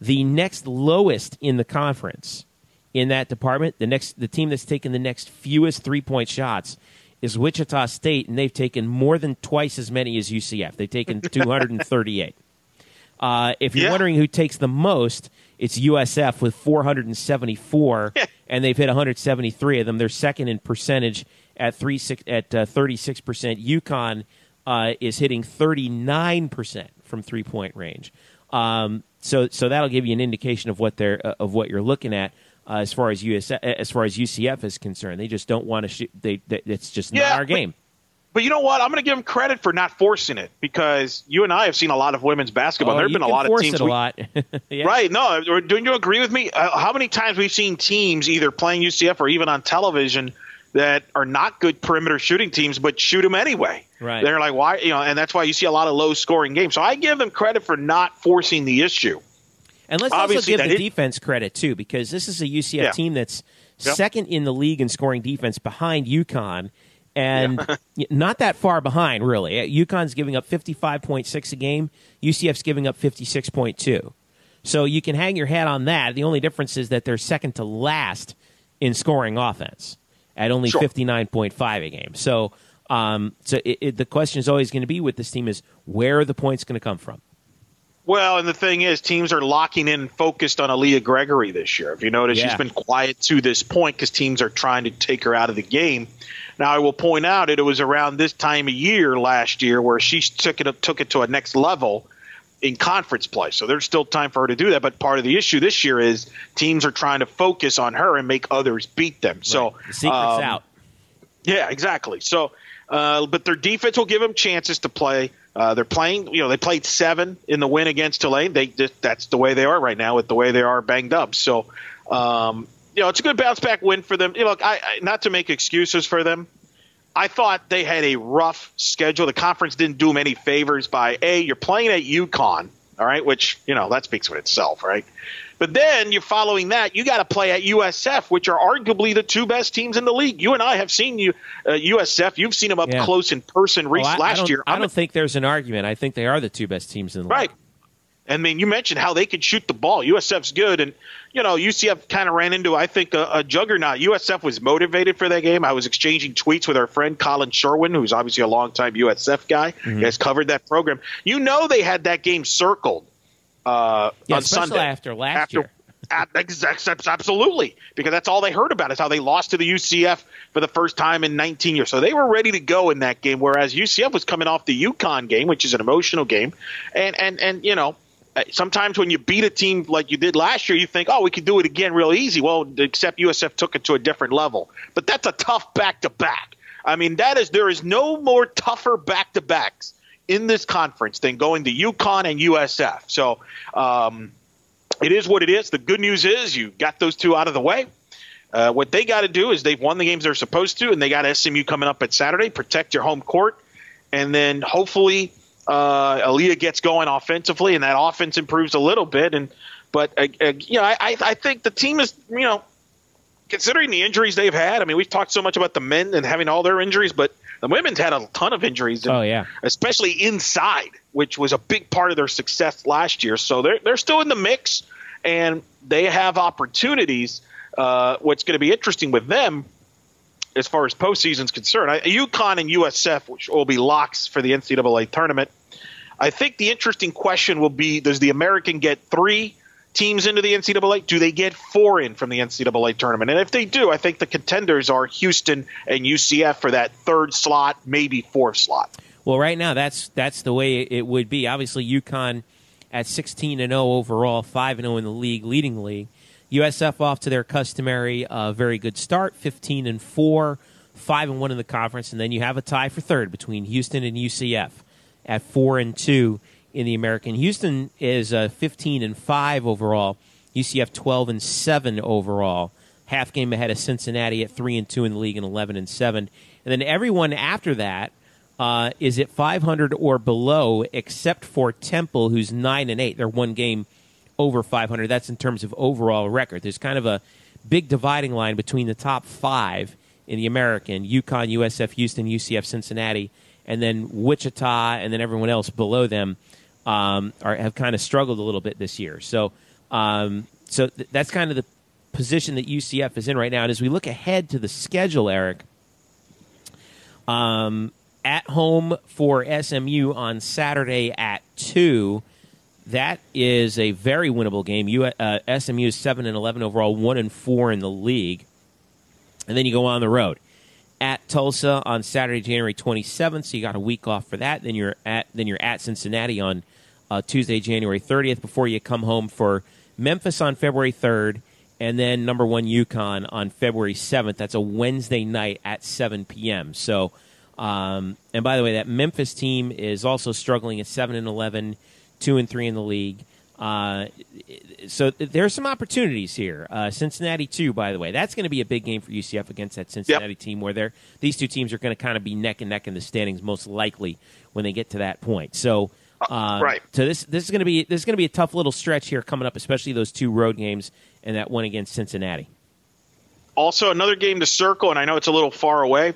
The next lowest in the conference in that department, the next the team that's taken the next fewest three point shots is Wichita State, and they've taken more than twice as many as UCF. They've taken 238. Uh, if you're Yeah. wondering who takes the most, it's USF with 474, and they've hit 173 of them. They're second in percentage at three six, at uh, 36 percent. UConn uh, is hitting 39 percent from three point range. Um, so so that'll give you an indication of what they're uh, of what you're looking at. Uh, as far as US, as far as UCF is concerned, they just don't want to shoot. They, they it's just not our game. But you know what? I'm going to give them credit for not forcing it because you and I have seen a lot of women's basketball. Oh, there have been a lot of teams. it a we- lot. Yeah. Right? No, don't you agree with me? Uh, how many times we've seen teams either playing UCF or even on television that are not good perimeter shooting teams, but shoot them anyway. Right. They're like, why? You know, and that's why you see a lot of low scoring games. So I give them credit for not forcing the issue. And let's also give the is- defense credit too, because this is a UCF Yeah. team that's Yep. second in the league in scoring defense behind UConn, and y- not that far behind really. Uh, UConn's giving up fifty five point six a game. UCF's giving up fifty six point two. So you can hang your hat on that. The only difference is that they're second to last in scoring offense at only Sure. fifty nine point five a game. So. Um, so it, it, the question is always going to be with this team is where are the points going to come from? Well, and the thing is, teams are locking in focused on Aaliyah Gregory this year. If you notice, Yeah. she's been quiet to this point because teams are trying to take her out of the game. Now, I will point out that it was around this time of year last year where she took it took it to a next level in conference play. So there's still time for her to do that. But part of the issue this year is teams are trying to focus on her and make others beat them. So the secret's um, out. yeah, exactly. So, uh, but their defense will give them chances to play. Uh, they're playing. You know, they played seven in the win against Tulane. They just that's the way they are right now with the way they are banged up. So, um, you know, it's a good bounce back win for them. You know, look, I, I not to make excuses for them. I thought they had a rough schedule. The conference didn't do them any favors by a you're playing at UConn, all right, which you know that speaks for itself, right? But then you're following that. You got to play at USF, which are arguably the two best teams in the league. You and I have seen you uh, USF. You've seen them up Yeah. close in person Well, I- I last don't- year. I I'm- don't think there's an argument. I think they are the two best teams in the Right. league. Right. I mean, you mentioned how they could shoot the ball. USF's good, and you know UCF kind of ran into, I think, a, a juggernaut. USF was motivated for that game. I was exchanging tweets with our friend Colin Sherwin, who's obviously a longtime USF guy. Mm-hmm. He has covered that program. You know, they had that game circled uh, Yeah, on Sunday after last after, year. Absolutely, because that's all they heard about is how they lost to the UCF for the first time in 19 years. So they were ready to go in that game, whereas UCF was coming off the UConn game, which is an emotional game, and and and you know. uh, Sometimes when you beat a team like you did last year, you think, "Oh, we could do it again real easy." Well, except USF took it to a different level. But that's a tough back to back. I mean, that is there is no more tougher back to backs in this conference than going to UConn and USF. So, um, it is what it is. The good news is you got those two out of the way. Uh, what they got to do is they've won the games they're supposed to, and they got SMU coming up at Saturday. Protect your home court, and then hopefully uh, Aaliyah gets going offensively, and that offense improves a little bit. And but uh, uh, you know, I, I think the team is you know considering the injuries they've had. I mean, we've talked so much about the men and having all their injuries, but the women's had a ton of injuries. Oh, yeah. especially inside, which was a big part of their success last year. So they're they're still in the mix, and they have opportunities. Uh, what's going to be interesting with them, as far as postseason's concerned, I, UConn and USF, which will be locks for the NCAA tournament. I think the interesting question will be: Does the American get three teams into the NCAA? Do they get four in from the NCAA tournament? And if they do, I think the contenders are Houston and UCF for that third slot, maybe fourth slot. Well, right now that's that's the way it would be. Obviously, UConn at 16 and 0 overall, 5 and 0 in the league, leading league. USF off to their customary uh, very good start, 15 and 4, 5 and 1 in the conference, and then you have a tie for third between Houston and UCF at 4 and 2 in the American. Houston is uh, 15 and 5 overall, UCF 12 and 7 overall. Half game ahead of Cincinnati at 3 and 2 in the league and 11 and 7. And then everyone after that uh, is at 500 or below, except for Temple, who's 9 and 8. They're one game over 500. That's in terms of overall record. There's kind of a big dividing line between the top five in the American UConn, USF, Houston, UCF, Cincinnati, and then Wichita, and then everyone else below them um, are, have kind of struggled a little bit this year. So, um, so th- that's kind of the position that UCF is in right now. And as we look ahead to the schedule, Eric, um, at home for SMU on Saturday at two that is a very winnable game. You, uh, SMU is seven and eleven overall, one and four in the league, and then you go on the road at Tulsa on Saturday, January twenty seventh. So you got a week off for that. Then you're at then you're at Cincinnati on uh, Tuesday, January thirtieth. Before you come home for Memphis on February third, and then number one UConn on February seventh. That's a Wednesday night at seven p.m. So. Um, and by the way, that Memphis team is also struggling at seven and eleven two and three in the league. Uh, so there are some opportunities here. Uh, Cincinnati too, by the way, that's going to be a big game for UCF against that Cincinnati yep. team, where they're these two teams are going to kind of be neck and neck in the standings, most likely when they get to that point. So, uh, right. So this this is going to be this is going to be a tough little stretch here coming up, especially those two road games and that one against Cincinnati. Also, another game to circle, and I know it's a little far away,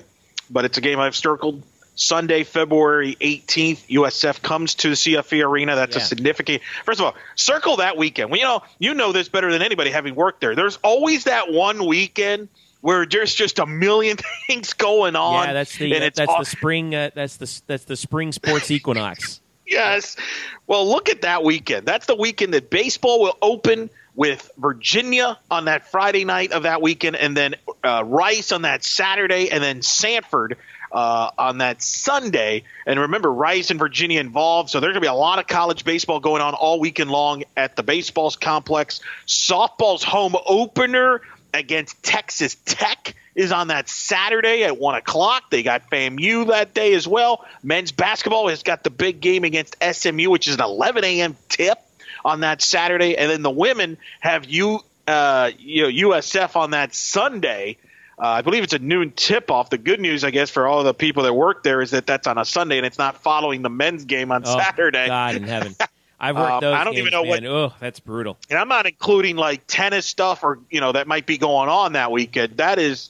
but it's a game I've circled Sunday, February 18th, USF comes to the CFE Arena. That's yeah. a significant. First of all, circle that weekend. Well, you know, you know this better than anybody having worked there. There's always that one weekend where there's just a million things going on. Yeah, that's the that's all- the spring. Uh, that's the that's the spring sports equinox. Yes. Well, look at that weekend. That's the weekend that baseball will open with Virginia on that Friday night of that weekend, and then uh, Rice on that Saturday, and then Sanford uh, on that Sunday. And remember, Rice and Virginia involved, so there's going to be a lot of college baseball going on all weekend long at the baseball's complex. Softball's home opener against Texas Tech is on that Saturday at one o'clock. They got FAMU that day as well. Men's basketball has got the big game against SMU, which is an 11 a.m. tip on that Saturday, and then the women have you, uh, you know, USF on that Sunday. Uh, I believe it's a noon tip off. The good news, I guess, for all the people that work there is that that's on a Sunday and it's not following the men's game on oh, Saturday. God in heaven. I've worked um, those. I don't games, even know man. what. Oh, that's brutal. And I'm not including like tennis stuff or you know that might be going on that weekend. That is,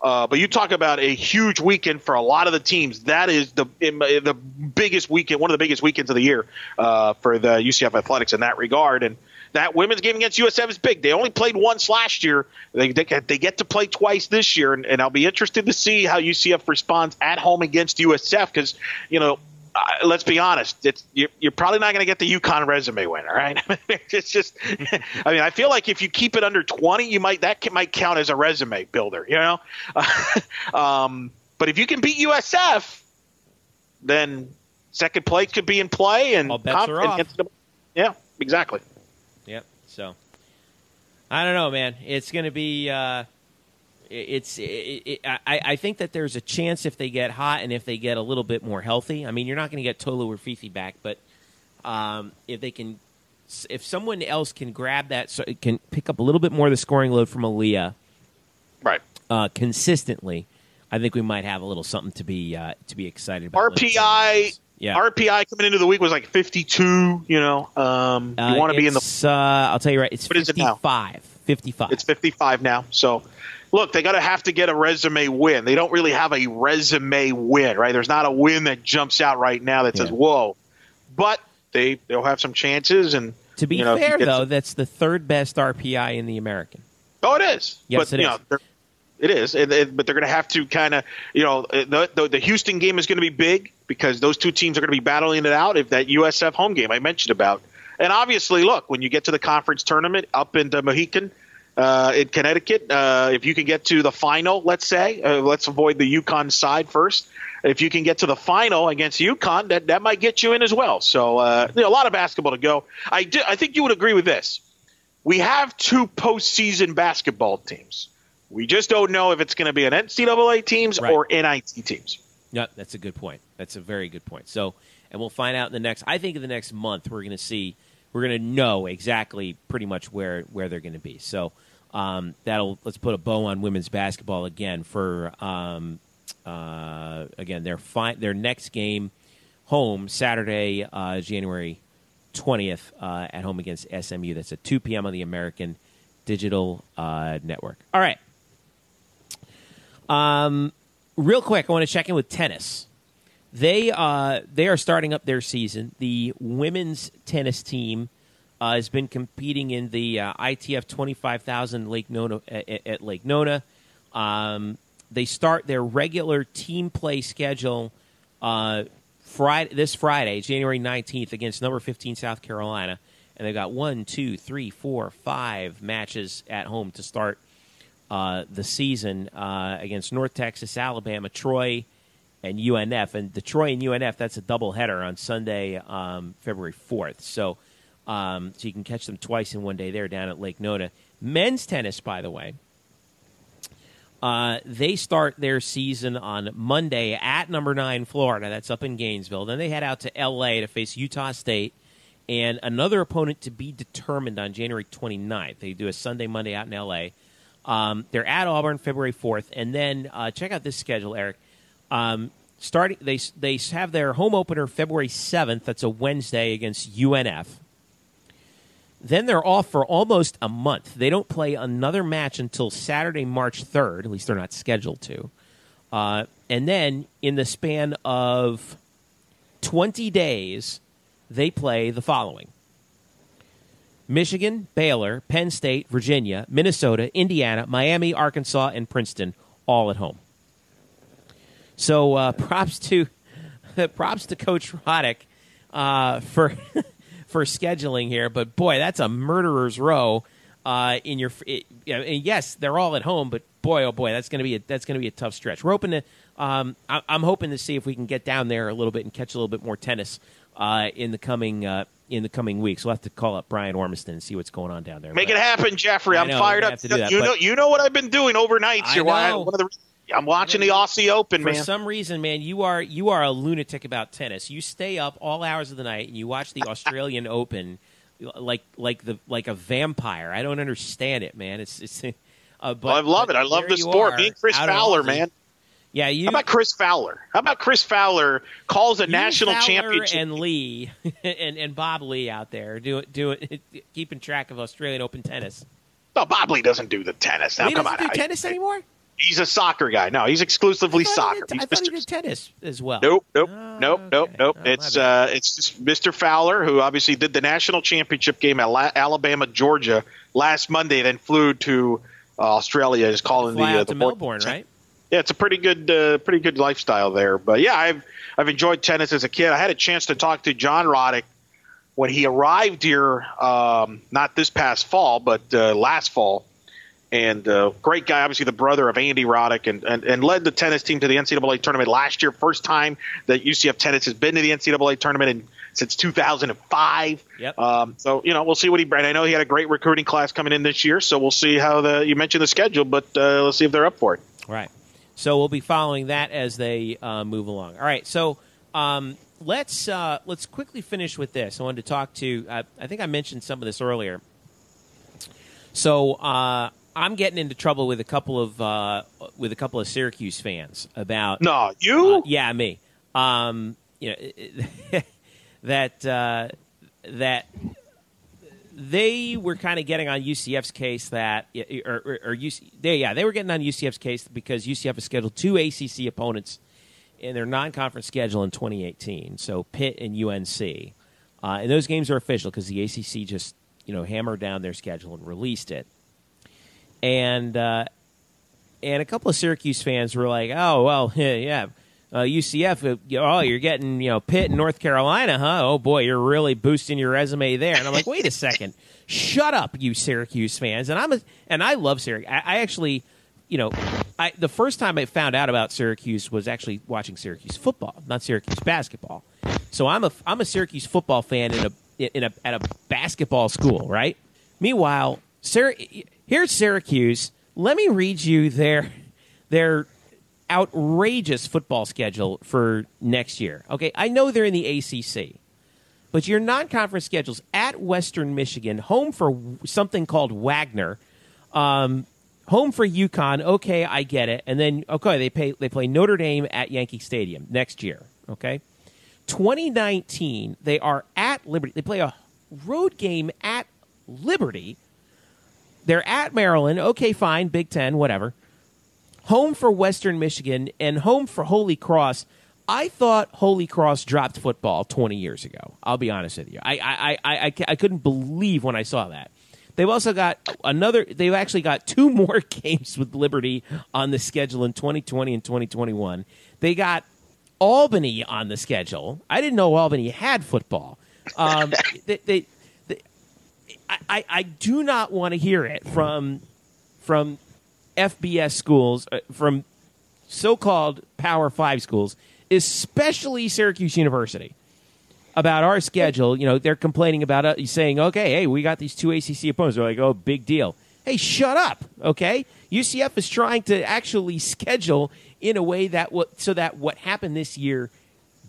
uh, but you talk about a huge weekend for a lot of the teams. That is the the biggest weekend, one of the biggest weekends of the year uh, for the UCF athletics in that regard. And that women's game against USF is big. They only played once last year. They, they, they get to play twice this year, and, and, I'll be interested to see how UCF responds at home against USF because, you know, uh, let's be honest, it's, you're, you're probably not going to get the UConn resume winner, right? it's just, I mean, I feel like if you keep it under 20, you might that might count as a resume builder, you know. um, but if you can beat USF, then second place could be in play, and all bets are off. Yeah, exactly. Yep. So I don't know, man. It's going to be. Uh, it's. It, it, I, I think that there's a chance if they get hot and if they get a little bit more healthy. I mean, you're not going to get Tolu or Fifi back, but um, if they can, if someone else can grab that, so it can pick up a little bit more of the scoring load from Aaliyah, right, uh, consistently. I think we might have a little something to be uh, to be excited about. RPI yeah. RPI coming into the week was like 52. You know, um, you uh, want to be in the. Uh, I'll tell you right. It's what 55. It 55. It's 55 now. So, look, they got to have to get a resume win. They don't really have a resume win, right? There's not a win that jumps out right now that says, "Whoa," but they they'll have some chances. And to be you know, fair, though, some... that's the third best RPI in the American. Oh, it is. Yes, but, it is. Know, it is, but they're going to have to kind of, you know, eh, the, the, the Houston game is going to be big because those two teams are going to be battling it out. If that USF home game I mentioned about, And obviously, look, when you get to the conference tournament up in the Mohegan, uh, in Connecticut, uh, if you can get to the final, let's say, uh, let's avoid the UConn side first. If you can get to the final against UConn, that, that might get you in as well. So, uh, you know, a lot of basketball to go. I, do, I think you would agree with this. We have two postseason basketball teams. We just don't know if it's going to be an NCAA teams Right. or NIT teams. Yeah, that's a good point. That's a very good point. So, and we'll find out in the next. I think in the next month we're going to see. We're going to know exactly pretty much where where they're going to be. So um, that'll let's put a bow on women's basketball again for um, uh, again their fi- their next game home Saturday, uh, January twentieth uh, at home against SMU. That's at two p.m. on the American Digital uh, Network. All right. Um, real quick, I want to check in with tennis. They uh, they are starting up their season. The women's tennis team uh, has been competing in the uh, ITF twenty five thousand Lake Nona at, at Lake Nona. Um, they start their regular team play schedule uh, Friday this Friday, January nineteenth, against number fifteen South Carolina, and they've got one, two, three, four, five matches at home to start uh, the season uh, against North Texas, Alabama, Troy, and UNF. And Detroit and UNF, that's a doubleheader on Sunday, um, February 4th. So, um, so you can catch them twice in one day there down at Lake Nona. Men's tennis, by the way, uh, they start their season on Monday at number nine Florida. That's up in Gainesville. Then they head out to L.A. to face Utah State and another opponent to be determined on January 29th. They do a Sunday, Monday out in L.A. Um, they're at Auburn February 4th, and then uh, check out this schedule, Eric. Um, starting, they they have their home opener February 7th. That's a Wednesday against UNF. Then they're off for almost a month. They don't play another match until Saturday, March 3rd. At least they're not scheduled to. Uh, and then in the span of 20 days, they play the following Michigan, Baylor, Penn State, Virginia, Minnesota, Indiana, Miami, Arkansas, and Princeton, all at home. So uh, props to props to Coach Roddick uh, for for scheduling here. But boy, that's a murderer's row uh, in your. It, you know, and yes, they're all at home, but boy, oh boy, that's going to be a, that's to be a tough stretch. We're hoping to. Um, I, I'm hoping to see if we can get down there a little bit and catch a little bit more tennis uh, in the coming uh, in the coming weeks. We'll have to call up Brian Ormiston and see what's going on down there. Make But- it happen, Jeffrey. I'm know, fired up. gonna have to do that, you but- know, you know what I've been doing overnight. You're know. One of the, I'm watching the Aussie Open, man. For man. some reason, man, you are you are a lunatic about tennis. You stay up all hours of the night and you watch the Australian Open like like the like a vampire. I don't understand it, man. It's it's. Uh, but, Well, I love it. I love the sport. are, Me and Chris Fowler, man. Yeah, you. How about Chris Fowler? How about Chris Fowler calls a national Fowler championship? and Ley and and Bob Ley out there doing doing keeping track of Australian Open tennis. no, Bob Ley doesn't do the tennis. Now, Ley come doesn't on. do tennis anymore. He's a soccer guy. No, he's exclusively I soccer. He did, He's I thought he Mr. did tennis as well. Nope, nope, Oh, nope, nope, okay. nope. Oh, it's uh, it's just Mr. Fowler who obviously did the national championship game at La- Alabama, Georgia last Monday, then flew to uh, Australia. Is calling Fly the, uh, the Melbourne, right? Yeah, it's a pretty good, uh, pretty good lifestyle there. But yeah, I've I've enjoyed tennis as a kid. I had a chance to talk to John Roddick when he arrived here, um, not this past fall, but uh, last fall. And uh, great guy, obviously the brother of Andy Roddick, and, and, and led the tennis team to the NCAA tournament last year. First time that UCF tennis has been to the NCAA tournament in, since 2005. Yep. Um, so you know we'll see what he. And I know he had a great recruiting class coming in this year. So we'll see how the you mentioned the schedule, but uh, let's see if they're up for it. Right. So we'll be following that as they uh, move along. All right. So um, let's uh, let's quickly finish with this. I wanted to talk to. I think I mentioned some of this earlier. So uh, I'm getting into trouble with a couple of uh, with a couple of Syracuse fans about No, you. uh, yeah, me. Um, you know that uh, that they were kind of getting on UCF's case that or, or, or UC, they yeah they were getting on UCF's case because UCF has scheduled two ACC opponents in their non-conference schedule in 2018. So Pitt and UNC, uh, and those games are official because the ACC just you know hammered down their schedule and released it. And uh, and a couple of Syracuse fans were like, "Oh well, yeah, uh, UCF, uh, oh, you're getting you know Pitt and North Carolina, huh? Oh boy, you're really boosting your resume there. And I'm like, wait a second, shut up, you Syracuse fans. And I'm a, and I love Syracuse. I, I actually, you know, I the first time I found out about Syracuse was actually watching Syracuse football, not Syracuse basketball. So I'm a I'm a Syracuse football fan in a in a at a basketball school, right? Meanwhile, Syr- here's Syracuse. Let me read you their their outrageous football schedule for next year. Okay, I know they're in the ACC, but your non-conference schedules at Western Michigan, home for something called Wagner, um, home for UConn. Okay, I get it. And then okay, they pay they play Notre Dame at Yankee Stadium next year. Okay, 2019 they are at Liberty. They play a road game at Liberty. They're at Maryland. Okay, fine, Big Ten, whatever home for Western Michigan, and home for Holy Cross. I thought Holy Cross dropped football 20 years ago. I'll be honest with you. I, I, I, I, I couldn't believe when I saw that. They've also got another, they've actually got two more games with Liberty on the schedule in 2020 and 2021. They got Albany on the schedule. I didn't know Albany had football. Um, they, they, I, I do not want to hear it from from FBS schools, uh, from so called Power Five schools, especially Syracuse University, about our schedule. You know, they're complaining about it, saying, okay, hey, we got these two ACC opponents. They're like, oh, big deal. Hey, shut up, okay? UCF is trying to actually schedule in a way that so that what happened this year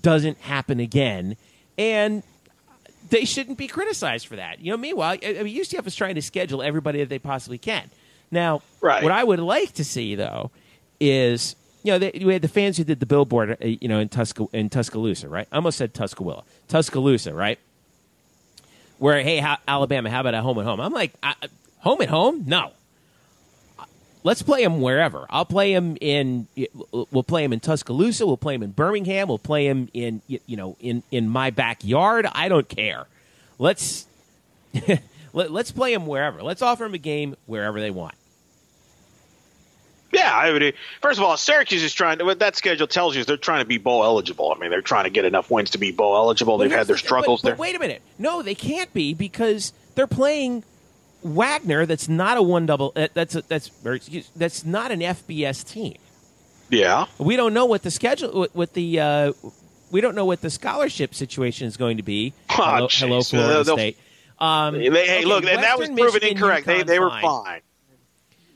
doesn't happen again, and they shouldn't be criticized for that. You know, meanwhile, I mean, UCF is trying to schedule everybody that they possibly can. Now, right. what I would like to see though is you know they, we had the fans who did the billboard uh, you know in Tusca in Tuscaloosa, right? I almost said Tuscaloosa, Tuscaloosa, right? Where hey, how, Alabama, how about a home at home? I'm like, I, home at home? No. Let's play them wherever. I'll play them in. We'll play them in Tuscaloosa. We'll play them in Birmingham. We'll play them in you know in in my backyard. I don't care. Let's let, us play them wherever. Let's offer them a game wherever they want. Yeah, I would. First of all, Syracuse is trying to. What that schedule tells you is they're trying to be bowl eligible. I mean, they're trying to get enough wins to be bowl eligible. They've had their struggles but, there. Wait a minute, no, they can't be because they're playing Wagner. That's not a one double. Uh, that's a, that's excuse, that's not an FBS team. Yeah, we don't know what the schedule with the. Uh, we don't know what the scholarship situation is going to be. Oh, hello, hello, Florida uh, State. Um, they, hey, okay, look, and that was proven Michigan, incorrect. they they were fine. fine.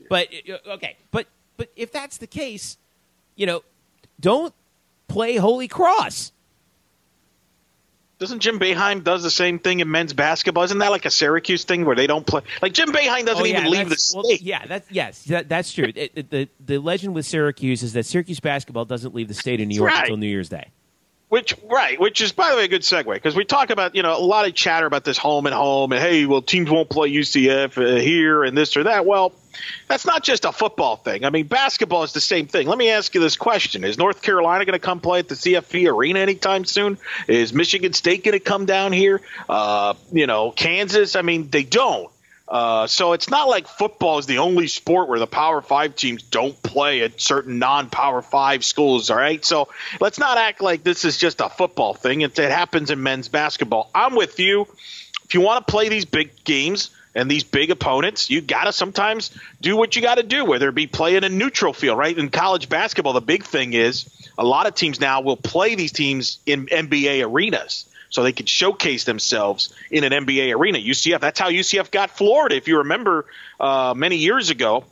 But uh, okay, but but if that's the case, you know, don't play Holy Cross. Doesn't Jim Boeheim does the same thing in men's basketball? Isn't that like a Syracuse thing where they don't play? Like Jim Boeheim doesn't oh, yeah, even leave the state. Well, yeah, that's yes, that, that's true. it, it, the the legend with Syracuse is that Syracuse basketball doesn't leave the state of New York right. until New Year's Day. Which right, which is by the way a good segue because we talk about you know a lot of chatter about this home and home and hey, well teams won't play UCF uh, here and this or that. Well, that's not just a football thing. I mean, basketball is the same thing. Let me ask you this question: Is North Carolina going to come play at the CFE Arena anytime soon? Is Michigan State going to come down here? Uh, you know, Kansas. I mean, they don't. Uh, so it's not like football is the only sport where the Power Five teams don't play at certain non-Power Five schools. All right, so let's not act like this is just a football thing. It, it happens in men's basketball. I'm with you. If you want to play these big games and these big opponents, you got to sometimes do what you got to do, whether it be play in a neutral field. Right in college basketball, the big thing is a lot of teams now will play these teams in NBA arenas so they could showcase themselves in an NBA arena. UCF, that's how UCF got Florida. If you remember uh, many years ago,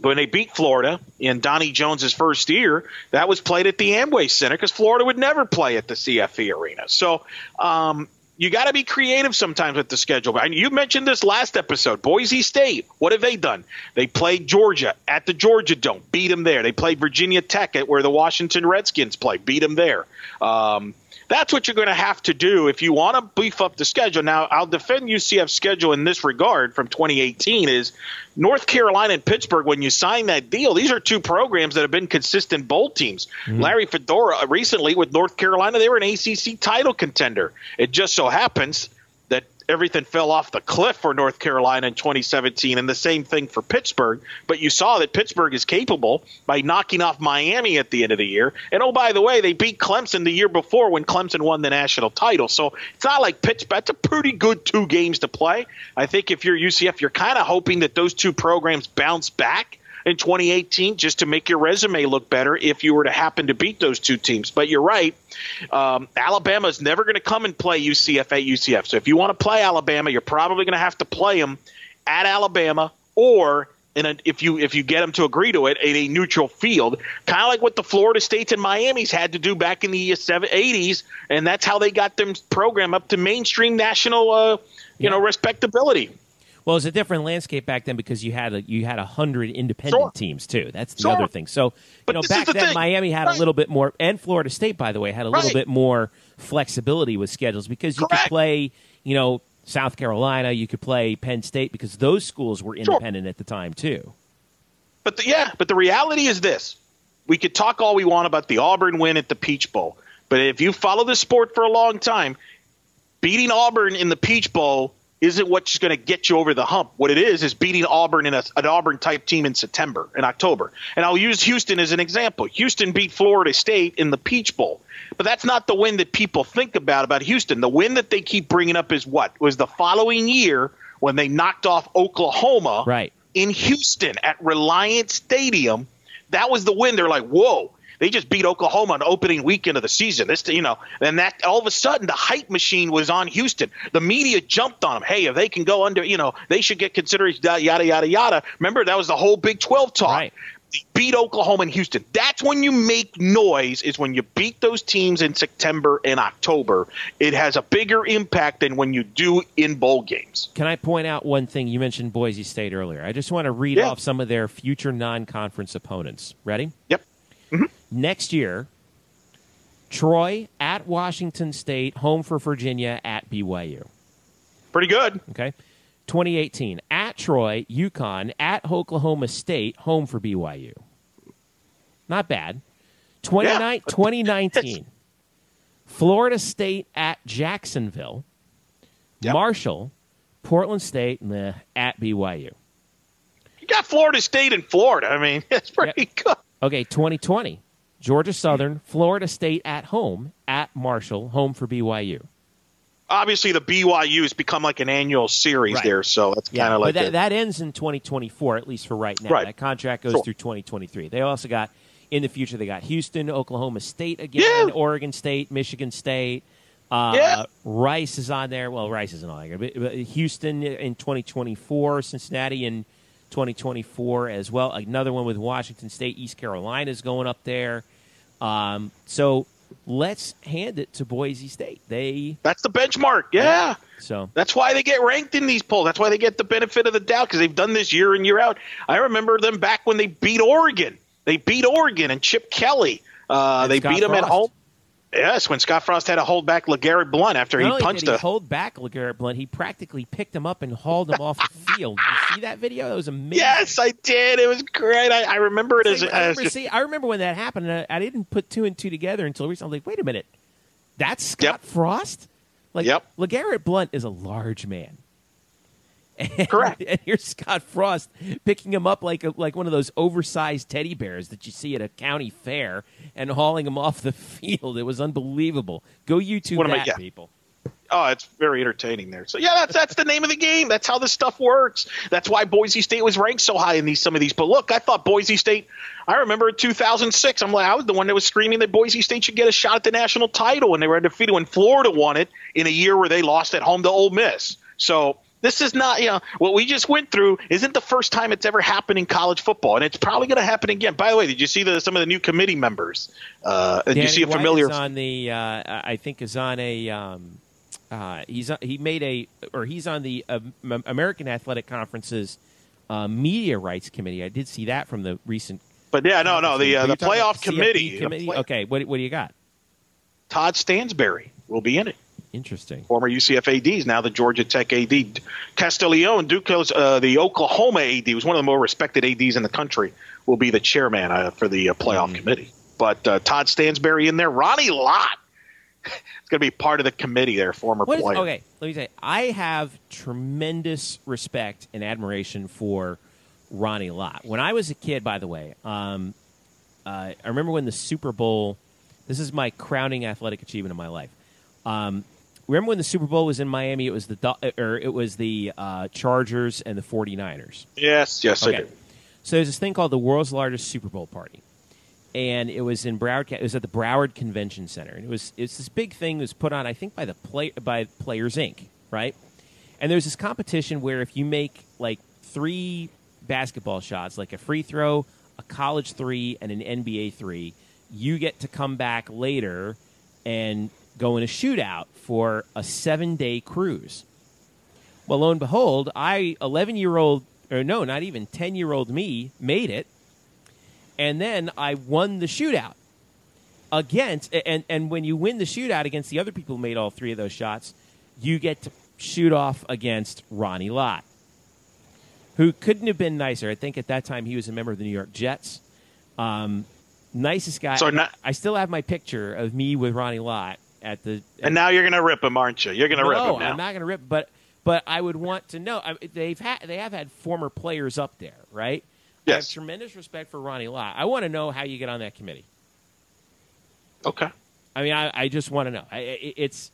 when they beat Florida in Donnie Jones's first year, that was played at the Amway Center because Florida would never play at the CFE arena. So um, you got to be creative sometimes with the schedule. And you mentioned this last episode. Boise State, what have they done? They played Georgia at the Georgia Dome, beat them there. They played Virginia Tech at where the Washington Redskins play, beat them there. Um, that's what you're going to have to do if you want to beef up the schedule. Now, I'll defend UCF's schedule in this regard from 2018 is North Carolina and Pittsburgh, when you sign that deal, these are two programs that have been consistent bowl teams. Mm-hmm. Larry Fedora uh, recently with North Carolina, they were an ACC title contender. It just so happens everything fell off the cliff for North Carolina in 2017, and the same thing for Pittsburgh. But you saw that Pittsburgh is capable by knocking off Miami at the end of the year. And oh, by the way, they beat Clemson the year before when Clemson won the national title. So it's not like Pittsburgh. That's a pretty good two games to play. I think if you're UCF, you're kind of hoping that those two programs bounce back in 2018 just to make your resume look better if you were to happen to beat those two teams. But you're right. Um, Alabama is never going to come and play UCF at UCF. So if you want to play Alabama, you're probably going to have to play them at Alabama or in a, if you if you get them to agree to it in a neutral field, kind of like what the Florida States and Miami's had to do back in the 80s, and that's how they got them program up to mainstream national, uh, you Yeah. know, respectability. Well, it was a different landscape back then because you had a, you had a hundred independent Sure. teams too. That's the Sure. other thing. So But you know, back the then thing. Miami had Right. a little bit more, and Florida State, by the way, had a little Right. bit more flexibility with schedules because you Correct. could play, you know, South Carolina, you could play Penn State because those schools were independent at the time too. But the, yeah, but the reality is this: we could talk all we want about the Auburn win at the Peach Bowl, but if you follow the sport for a long time, beating Auburn in the Peach Bowl isn't what's going to get you over the hump. What it is is beating Auburn in a, an Auburn type team in September, in October. And I'll use Houston as an example. Houston beat Florida State in the Peach Bowl. But that's not the win that people think about about Houston. The win that they keep bringing up is what? Was the following year when they knocked off Oklahoma Right. in Houston at Reliant Stadium. That was the win. They're like, whoa. They just beat Oklahoma on opening weekend of the season. This, you know, and that all of a sudden the hype machine was on Houston. The media jumped on them. Hey, if they can go under, you know, they should get consideration. Uh, yada yada yada. Remember that was the whole Big Twelve talk. Right. Beat Oklahoma and Houston. That's when you make noise. Is when you beat those teams in September and October. It has a bigger impact than when you do in bowl games. Can I point out one thing? You mentioned Boise State earlier. I just want to read Yeah. off some of their future non-conference opponents. Ready? Yep. Mm-hmm. Next year, Troy at Washington State, home for Virginia at BYU. Pretty good. Okay. 2018, at Troy, UConn, at Oklahoma State, home for BYU. Not bad. 29 Yeah. 2019, Florida State at Jacksonville, Yep. Marshall, Portland State, meh, at BYU. You got Florida State in Florida. I mean, it's pretty good. Okay, 2020, Georgia Southern, Florida State at home, at Marshall, home for BYU. Obviously, the BYU has become like an annual series Right. there, so that's kind of like that, a- that ends in 2024, at least for right now. Right. That contract goes Sure. through 2023. They also got in the future. They got Houston, Oklahoma State again, Yeah. Oregon State, Michigan State. Uh, Yeah. Rice is on there. Well, Rice isn't on there. But, Houston in 2024, Cincinnati in 2024 as well. Another one with Washington State, East Carolina is going up there. Um, so let's hand it to Boise State. They that's the benchmark. Yeah. so That's why they get ranked in these polls. That's why they get the benefit of the doubt because they've done this year in year out. I remember them back when they beat Oregon. They beat Oregon and Chip Kelly. Uh, And they Scott beat them at home. Yes, when Scott Frost had to hold back LeGarrette Blunt after he punched did he a. hold back LeGarrette Blunt, he practically picked him up and hauled him off the field. Did you see that video? That was amazing. Yes, I did. It was great. I, I remember it as. I, as remember, just, see, I remember when that happened, and I, I didn't put two and two together until recently. I was like, wait a minute, that's Scott Yep. Frost? Like, Yep. LeGarrette Blunt is a large man. Correct. And here's Scott Frost picking him up like a, like one of those oversized teddy bears that you see at a county fair and hauling him off the field. It was unbelievable. Go YouTube What am I- yeah. people. Oh, it's very entertaining there. So yeah, that's that's the name of the game. That's how this stuff works. That's why Boise State was ranked so high in these some of these. But look, I thought Boise State. I remember in 2006. I'm like, I was the one that was screaming that Boise State should get a shot at the national title when they were undefeated when Florida won it in a year where they lost at home to Ole Miss. So this is not, you know, what we just went through isn't the first time it's ever happened in college football, and it's probably going to happen again. By the way, did you see the, some of the new committee members? Uh, did you see a familiar? is on the uh, I think is on a um, uh, he's he made a or he's on the uh, American Athletic Conference's uh, media rights committee. I did see that from the recent. but yeah, no, no, the uh, the playoff committee. committee? play- Okay, what what do you got? Todd Stansbury will be in it. Interesting. Former UCF AD is now the Georgia Tech AD. Castiglione, Duke's uh, the Oklahoma AD, was one of the more respected ADs in the country, will be the chairman uh, for the uh, playoff Mm-hmm. committee. But uh, Todd Stansbury in there, Ronnie Lott. it's going to be part of the committee. There, former What is- player. okay, let me say, I have tremendous respect and admiration for Ronnie Lott. When I was a kid, by the way, um, uh, I remember when the Super Bowl. This is my crowning athletic achievement of my life. Um, remember when the Super Bowl was in Miami? It was the or it was the uh, Chargers and the 49ers. Yes, yes, I do. So there's this thing called the world's largest Super Bowl party, and it was in Broward. It was at the Broward Convention Center, and it was it's this big thing. that was put on, I think, by the play by Players Inc. Right, and there's this competition where if you make like three basketball shots, like a free throw, a college three, and an NBA three, you get to come back later and go in a shootout for a seven day cruise. Well, lo and behold, I, 11 year old, or no, not even 10 year old me, made it. And then I won the shootout against, and, and when you win the shootout against the other people who made all three of those shots, you get to shoot off against Ronnie Lott, who couldn't have been nicer. I think at that time he was a member of the New York Jets. Um, nicest guy. So not- I still have my picture of me with Ronnie Lott at the And now you're going to rip him, aren't you? You're going to rip no, him now. I'm not going to rip, but but I would want to know. I, they've had they have had former players up there, right? I have Yes. tremendous respect for Ronnie Lott. I want to know how you get on that committee. Okay. I mean, I, I just want to know. I, I- it's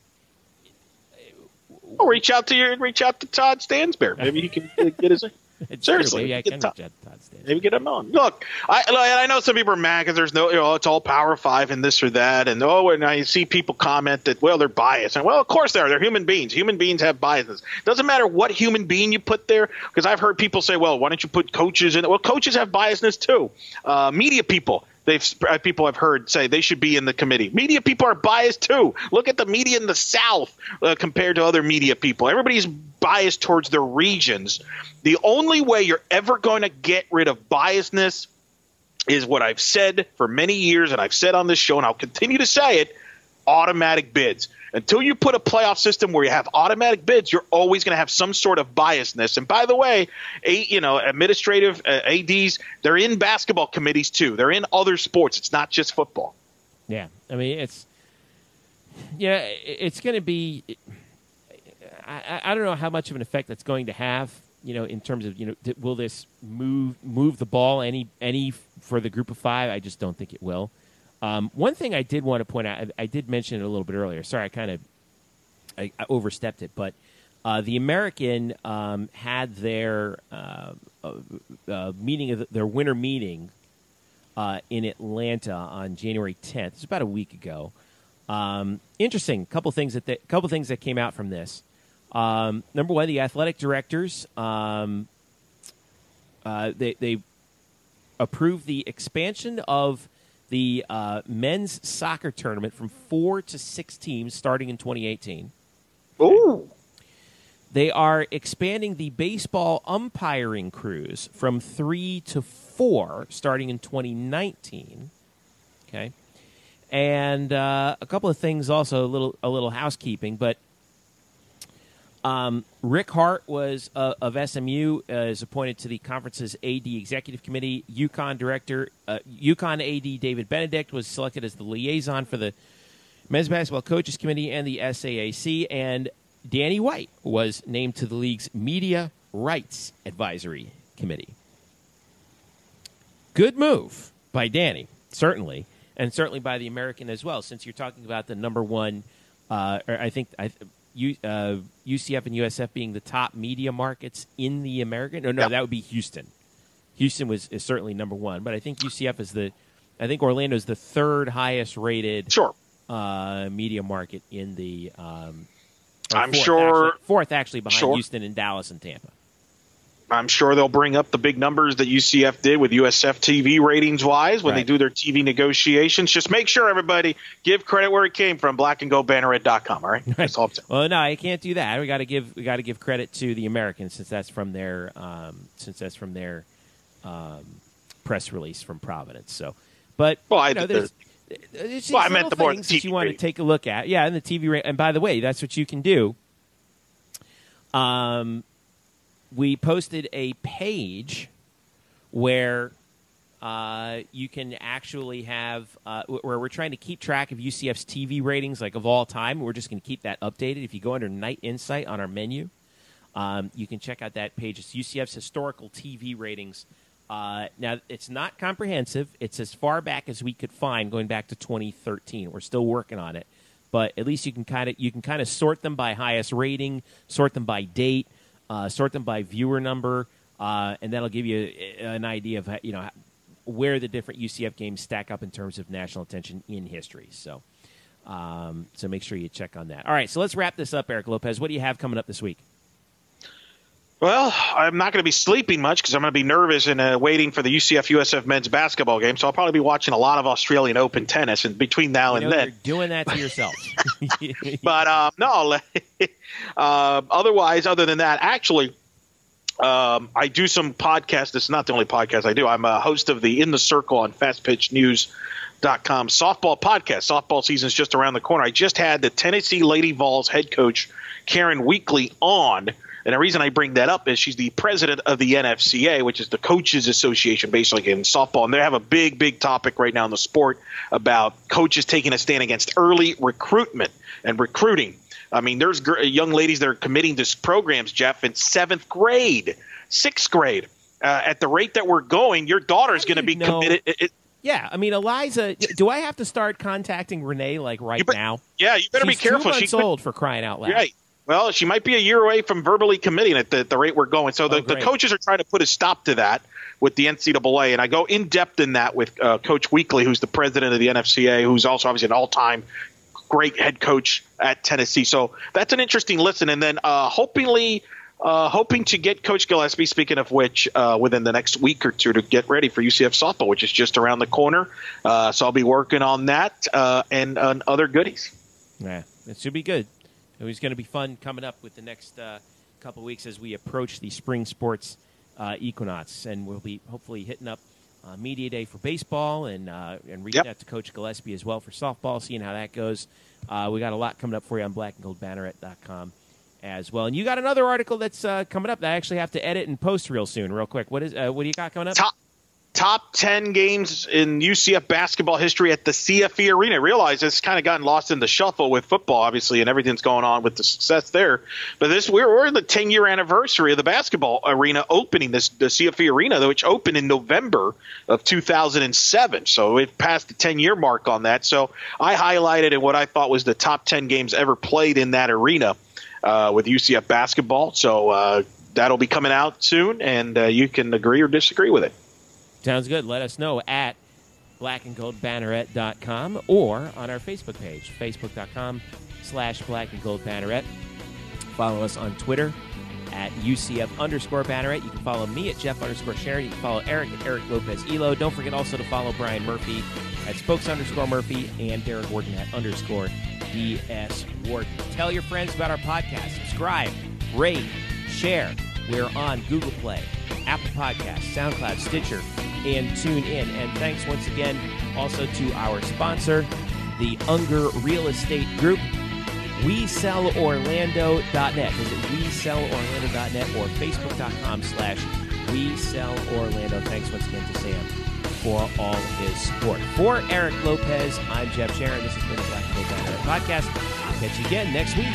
Well, reach out to your reach out to Todd Stansbury. Maybe he can get his. it's Seriously, true. Maybe I get can Todd Stanley. Maybe get him on. Look, I I know some people are mad because there's no, you know, it's all Power Five and this or that, and oh, and I see people comment that well they're biased, and well, of course they are. They're human beings. Human beings have biases. Doesn't matter what human being you put there, because I've heard people say, well, why don't you put coaches in? Well, coaches have biasness too. Uh, media people. They've uh, people I've heard say they should be in the committee. Media people are biased too. Look at the media in the South uh, compared to other media people. Everybody's biased towards their regions. The only way you're ever going to get rid of biasness is what I've said for many years, and I've said on this show, and I'll continue to say it: automatic bids. Until you put a playoff system where you have automatic bids, you're always going to have some sort of biasness. And by the way, a, you know, administrative uh, ads, they're in basketball committees too. They're in other sports. It's not just football. Yeah, I mean it's yeah, it's going to be. I, I- don't know how much of an effect that's going to have. You know, in terms of you know, will this move move the ball any any for the group of five? I just don't think it will. Um, one thing I did want to point out, I, I did mention it a little bit earlier. Sorry, I kind of I, I overstepped it, but uh, the American um, had their uh, uh, uh, meeting of their winter meeting uh, in Atlanta on January 10th. It's about a week ago. Um, interesting. Couple things that the, couple things that came out from this. Um, number one, the athletic directors um, uh, they they approved the expansion of the uh, men's soccer tournament from four to six teams starting in 2018. Ooh, They are expanding the baseball umpiring crews from three to four starting in 2019. Okay, and uh, a couple of things also a little a little housekeeping, but um, Rick Hart was uh, of SMU uh, is appointed to the conference's AD executive committee. UConn director, uh, UConn AD David Benedict was selected as the liaison for the men's basketball coaches committee and the SAAC, and Danny White was named to the league's media rights advisory committee. Good move by Danny, certainly, and certainly by the American as well. Since you're talking about the number one, uh, I think I, U, uh, UCF and USF being the top media markets in the American. No, no, Yeah. that would be Houston. Houston was is certainly number one, but I think UCF is the. I think Orlando is the third highest rated sure. uh, media market in the. Um, I'm fourth, sure- actually, fourth actually behind Sure. Houston and Dallas and Tampa. I'm sure they'll bring up the big numbers that UCF did with USF TV ratings wise when they do their TV negotiations. Just make sure everybody give credit where it came from. Blackandgoldbanneret.com. All right, that's all saying. Well, no, I can't do that. We got to give we got to give credit to the Americans since that's from their um, since that's from their um, press release from Providence. So, but Well, I you know, there's, these Well, I meant the more things that you want to take a look at. Yeah, and the TV rate. And by the way, that's what you can do. Um, we posted a page where uh, you can actually have uh, where we're trying to keep track of UCF's TV ratings, like of all time. We're just going to keep that updated. If you go under Knight Insight on our menu, um, you can check out that page. It's UCF's historical TV ratings. Uh, now, it's not comprehensive. It's as far back as we could find, going back to 2013. We're still working on it, but at least you can kind of you can kind of sort them by highest rating, sort them by date, uh, sort them by viewer number, uh, and that'll give you an idea of you know where the different UCF games stack up in terms of national attention in history. So, um, so make sure you check on that. All right, so let's wrap this up, Eric Lopez. What do you have coming up this week? Well, I'm not going to be sleeping much because I'm going to be nervous and uh, waiting for the UCF USF men's basketball game. So I'll probably be watching a lot of Australian Open tennis. And between now you and then, doing that to yourself. but um, no, uh, otherwise, other than that, actually, um, I do some podcasts. It's not the only podcast I do. I'm a host of the In the Circle on FastPitchNews.com softball podcast. Softball season is just around the corner. I just had the Tennessee Lady Vols head coach Karen Weekly on and the reason I bring that up is she's the president of the NFCA, which is the Coaches Association, basically in softball. And they have a big, big topic right now in the sport about coaches taking a stand against early recruitment and recruiting. I mean, there's young ladies that are committing to programs, Jeff, in seventh grade, sixth grade. Uh, at the rate that we're going, your daughter is going to be know? committed. It, yeah, I mean, Eliza, do I have to start contacting Renee like right be, now? Yeah, you better She's be careful. Two months She's old for crying out loud. Right. Well, she might be a year away from verbally committing at the, the rate we're going. So the, Oh, the coaches are trying to put a stop to that with the NCAA. And I go in depth in that with uh, Coach Weekly, who's the president of the NFCA, who's also obviously an all time great head coach at Tennessee. So that's an interesting listen. And then uh, hopingly. Uh, hoping to get Coach Gillespie, speaking of which, uh, within the next week or two to get ready for UCF softball, which is just around the corner. Uh, so I'll be working on that uh, and on other goodies. Yeah, it should be good. It was going to be fun coming up with the next uh, couple weeks as we approach the spring sports uh, equinox, and we'll be hopefully hitting up uh, media day for baseball and uh, and reaching Yep. out to Coach Gillespie as well for softball, seeing how that goes. Uh, we got a lot coming up for you on blackandgoldbanneret.com as well, and you got another article that's uh, coming up that I actually have to edit and post real soon, real quick. What is uh, what do you got coming up? top top 10 games in UCF basketball history at the CFE Arena. Realize it's kind of gotten lost in the shuffle with football, obviously, and everything's going on with the success there. But this we're, we're in the 10 year anniversary of the basketball arena opening, this the CFE Arena, which opened in November of 2007. So it passed the 10 year mark on that. So I highlighted in what I thought was the top 10 games ever played in that arena uh, with UCF basketball. So uh, that'll be coming out soon, and uh, you can agree or disagree with it. Sounds good. Let us know at blackandgoldbanneret.com or on our Facebook page, facebook.com slash blackandgoldbanneret. Follow us on Twitter at UCF underscore banneret. You can follow me at Jeff underscore Sharon. You can follow Eric at Eric Lopez Elo. Don't forget also to follow Brian Murphy at spokes underscore Murphy and Derek Warden at underscore DS Warden. Tell your friends about our podcast. Subscribe, rate, share. We're on Google Play, Apple Podcasts, SoundCloud, Stitcher, and TuneIn. And thanks once again also to our sponsor, the Unger Real Estate Group. WeSellOrlando.net. Visit WeSellOrlando.net or Facebook.com slash we sell Orlando. Thanks once again to Sam for all his support. For Eric Lopez, I'm Jeff Sharon. This has been the Black and Podcast. I'll catch you again next week.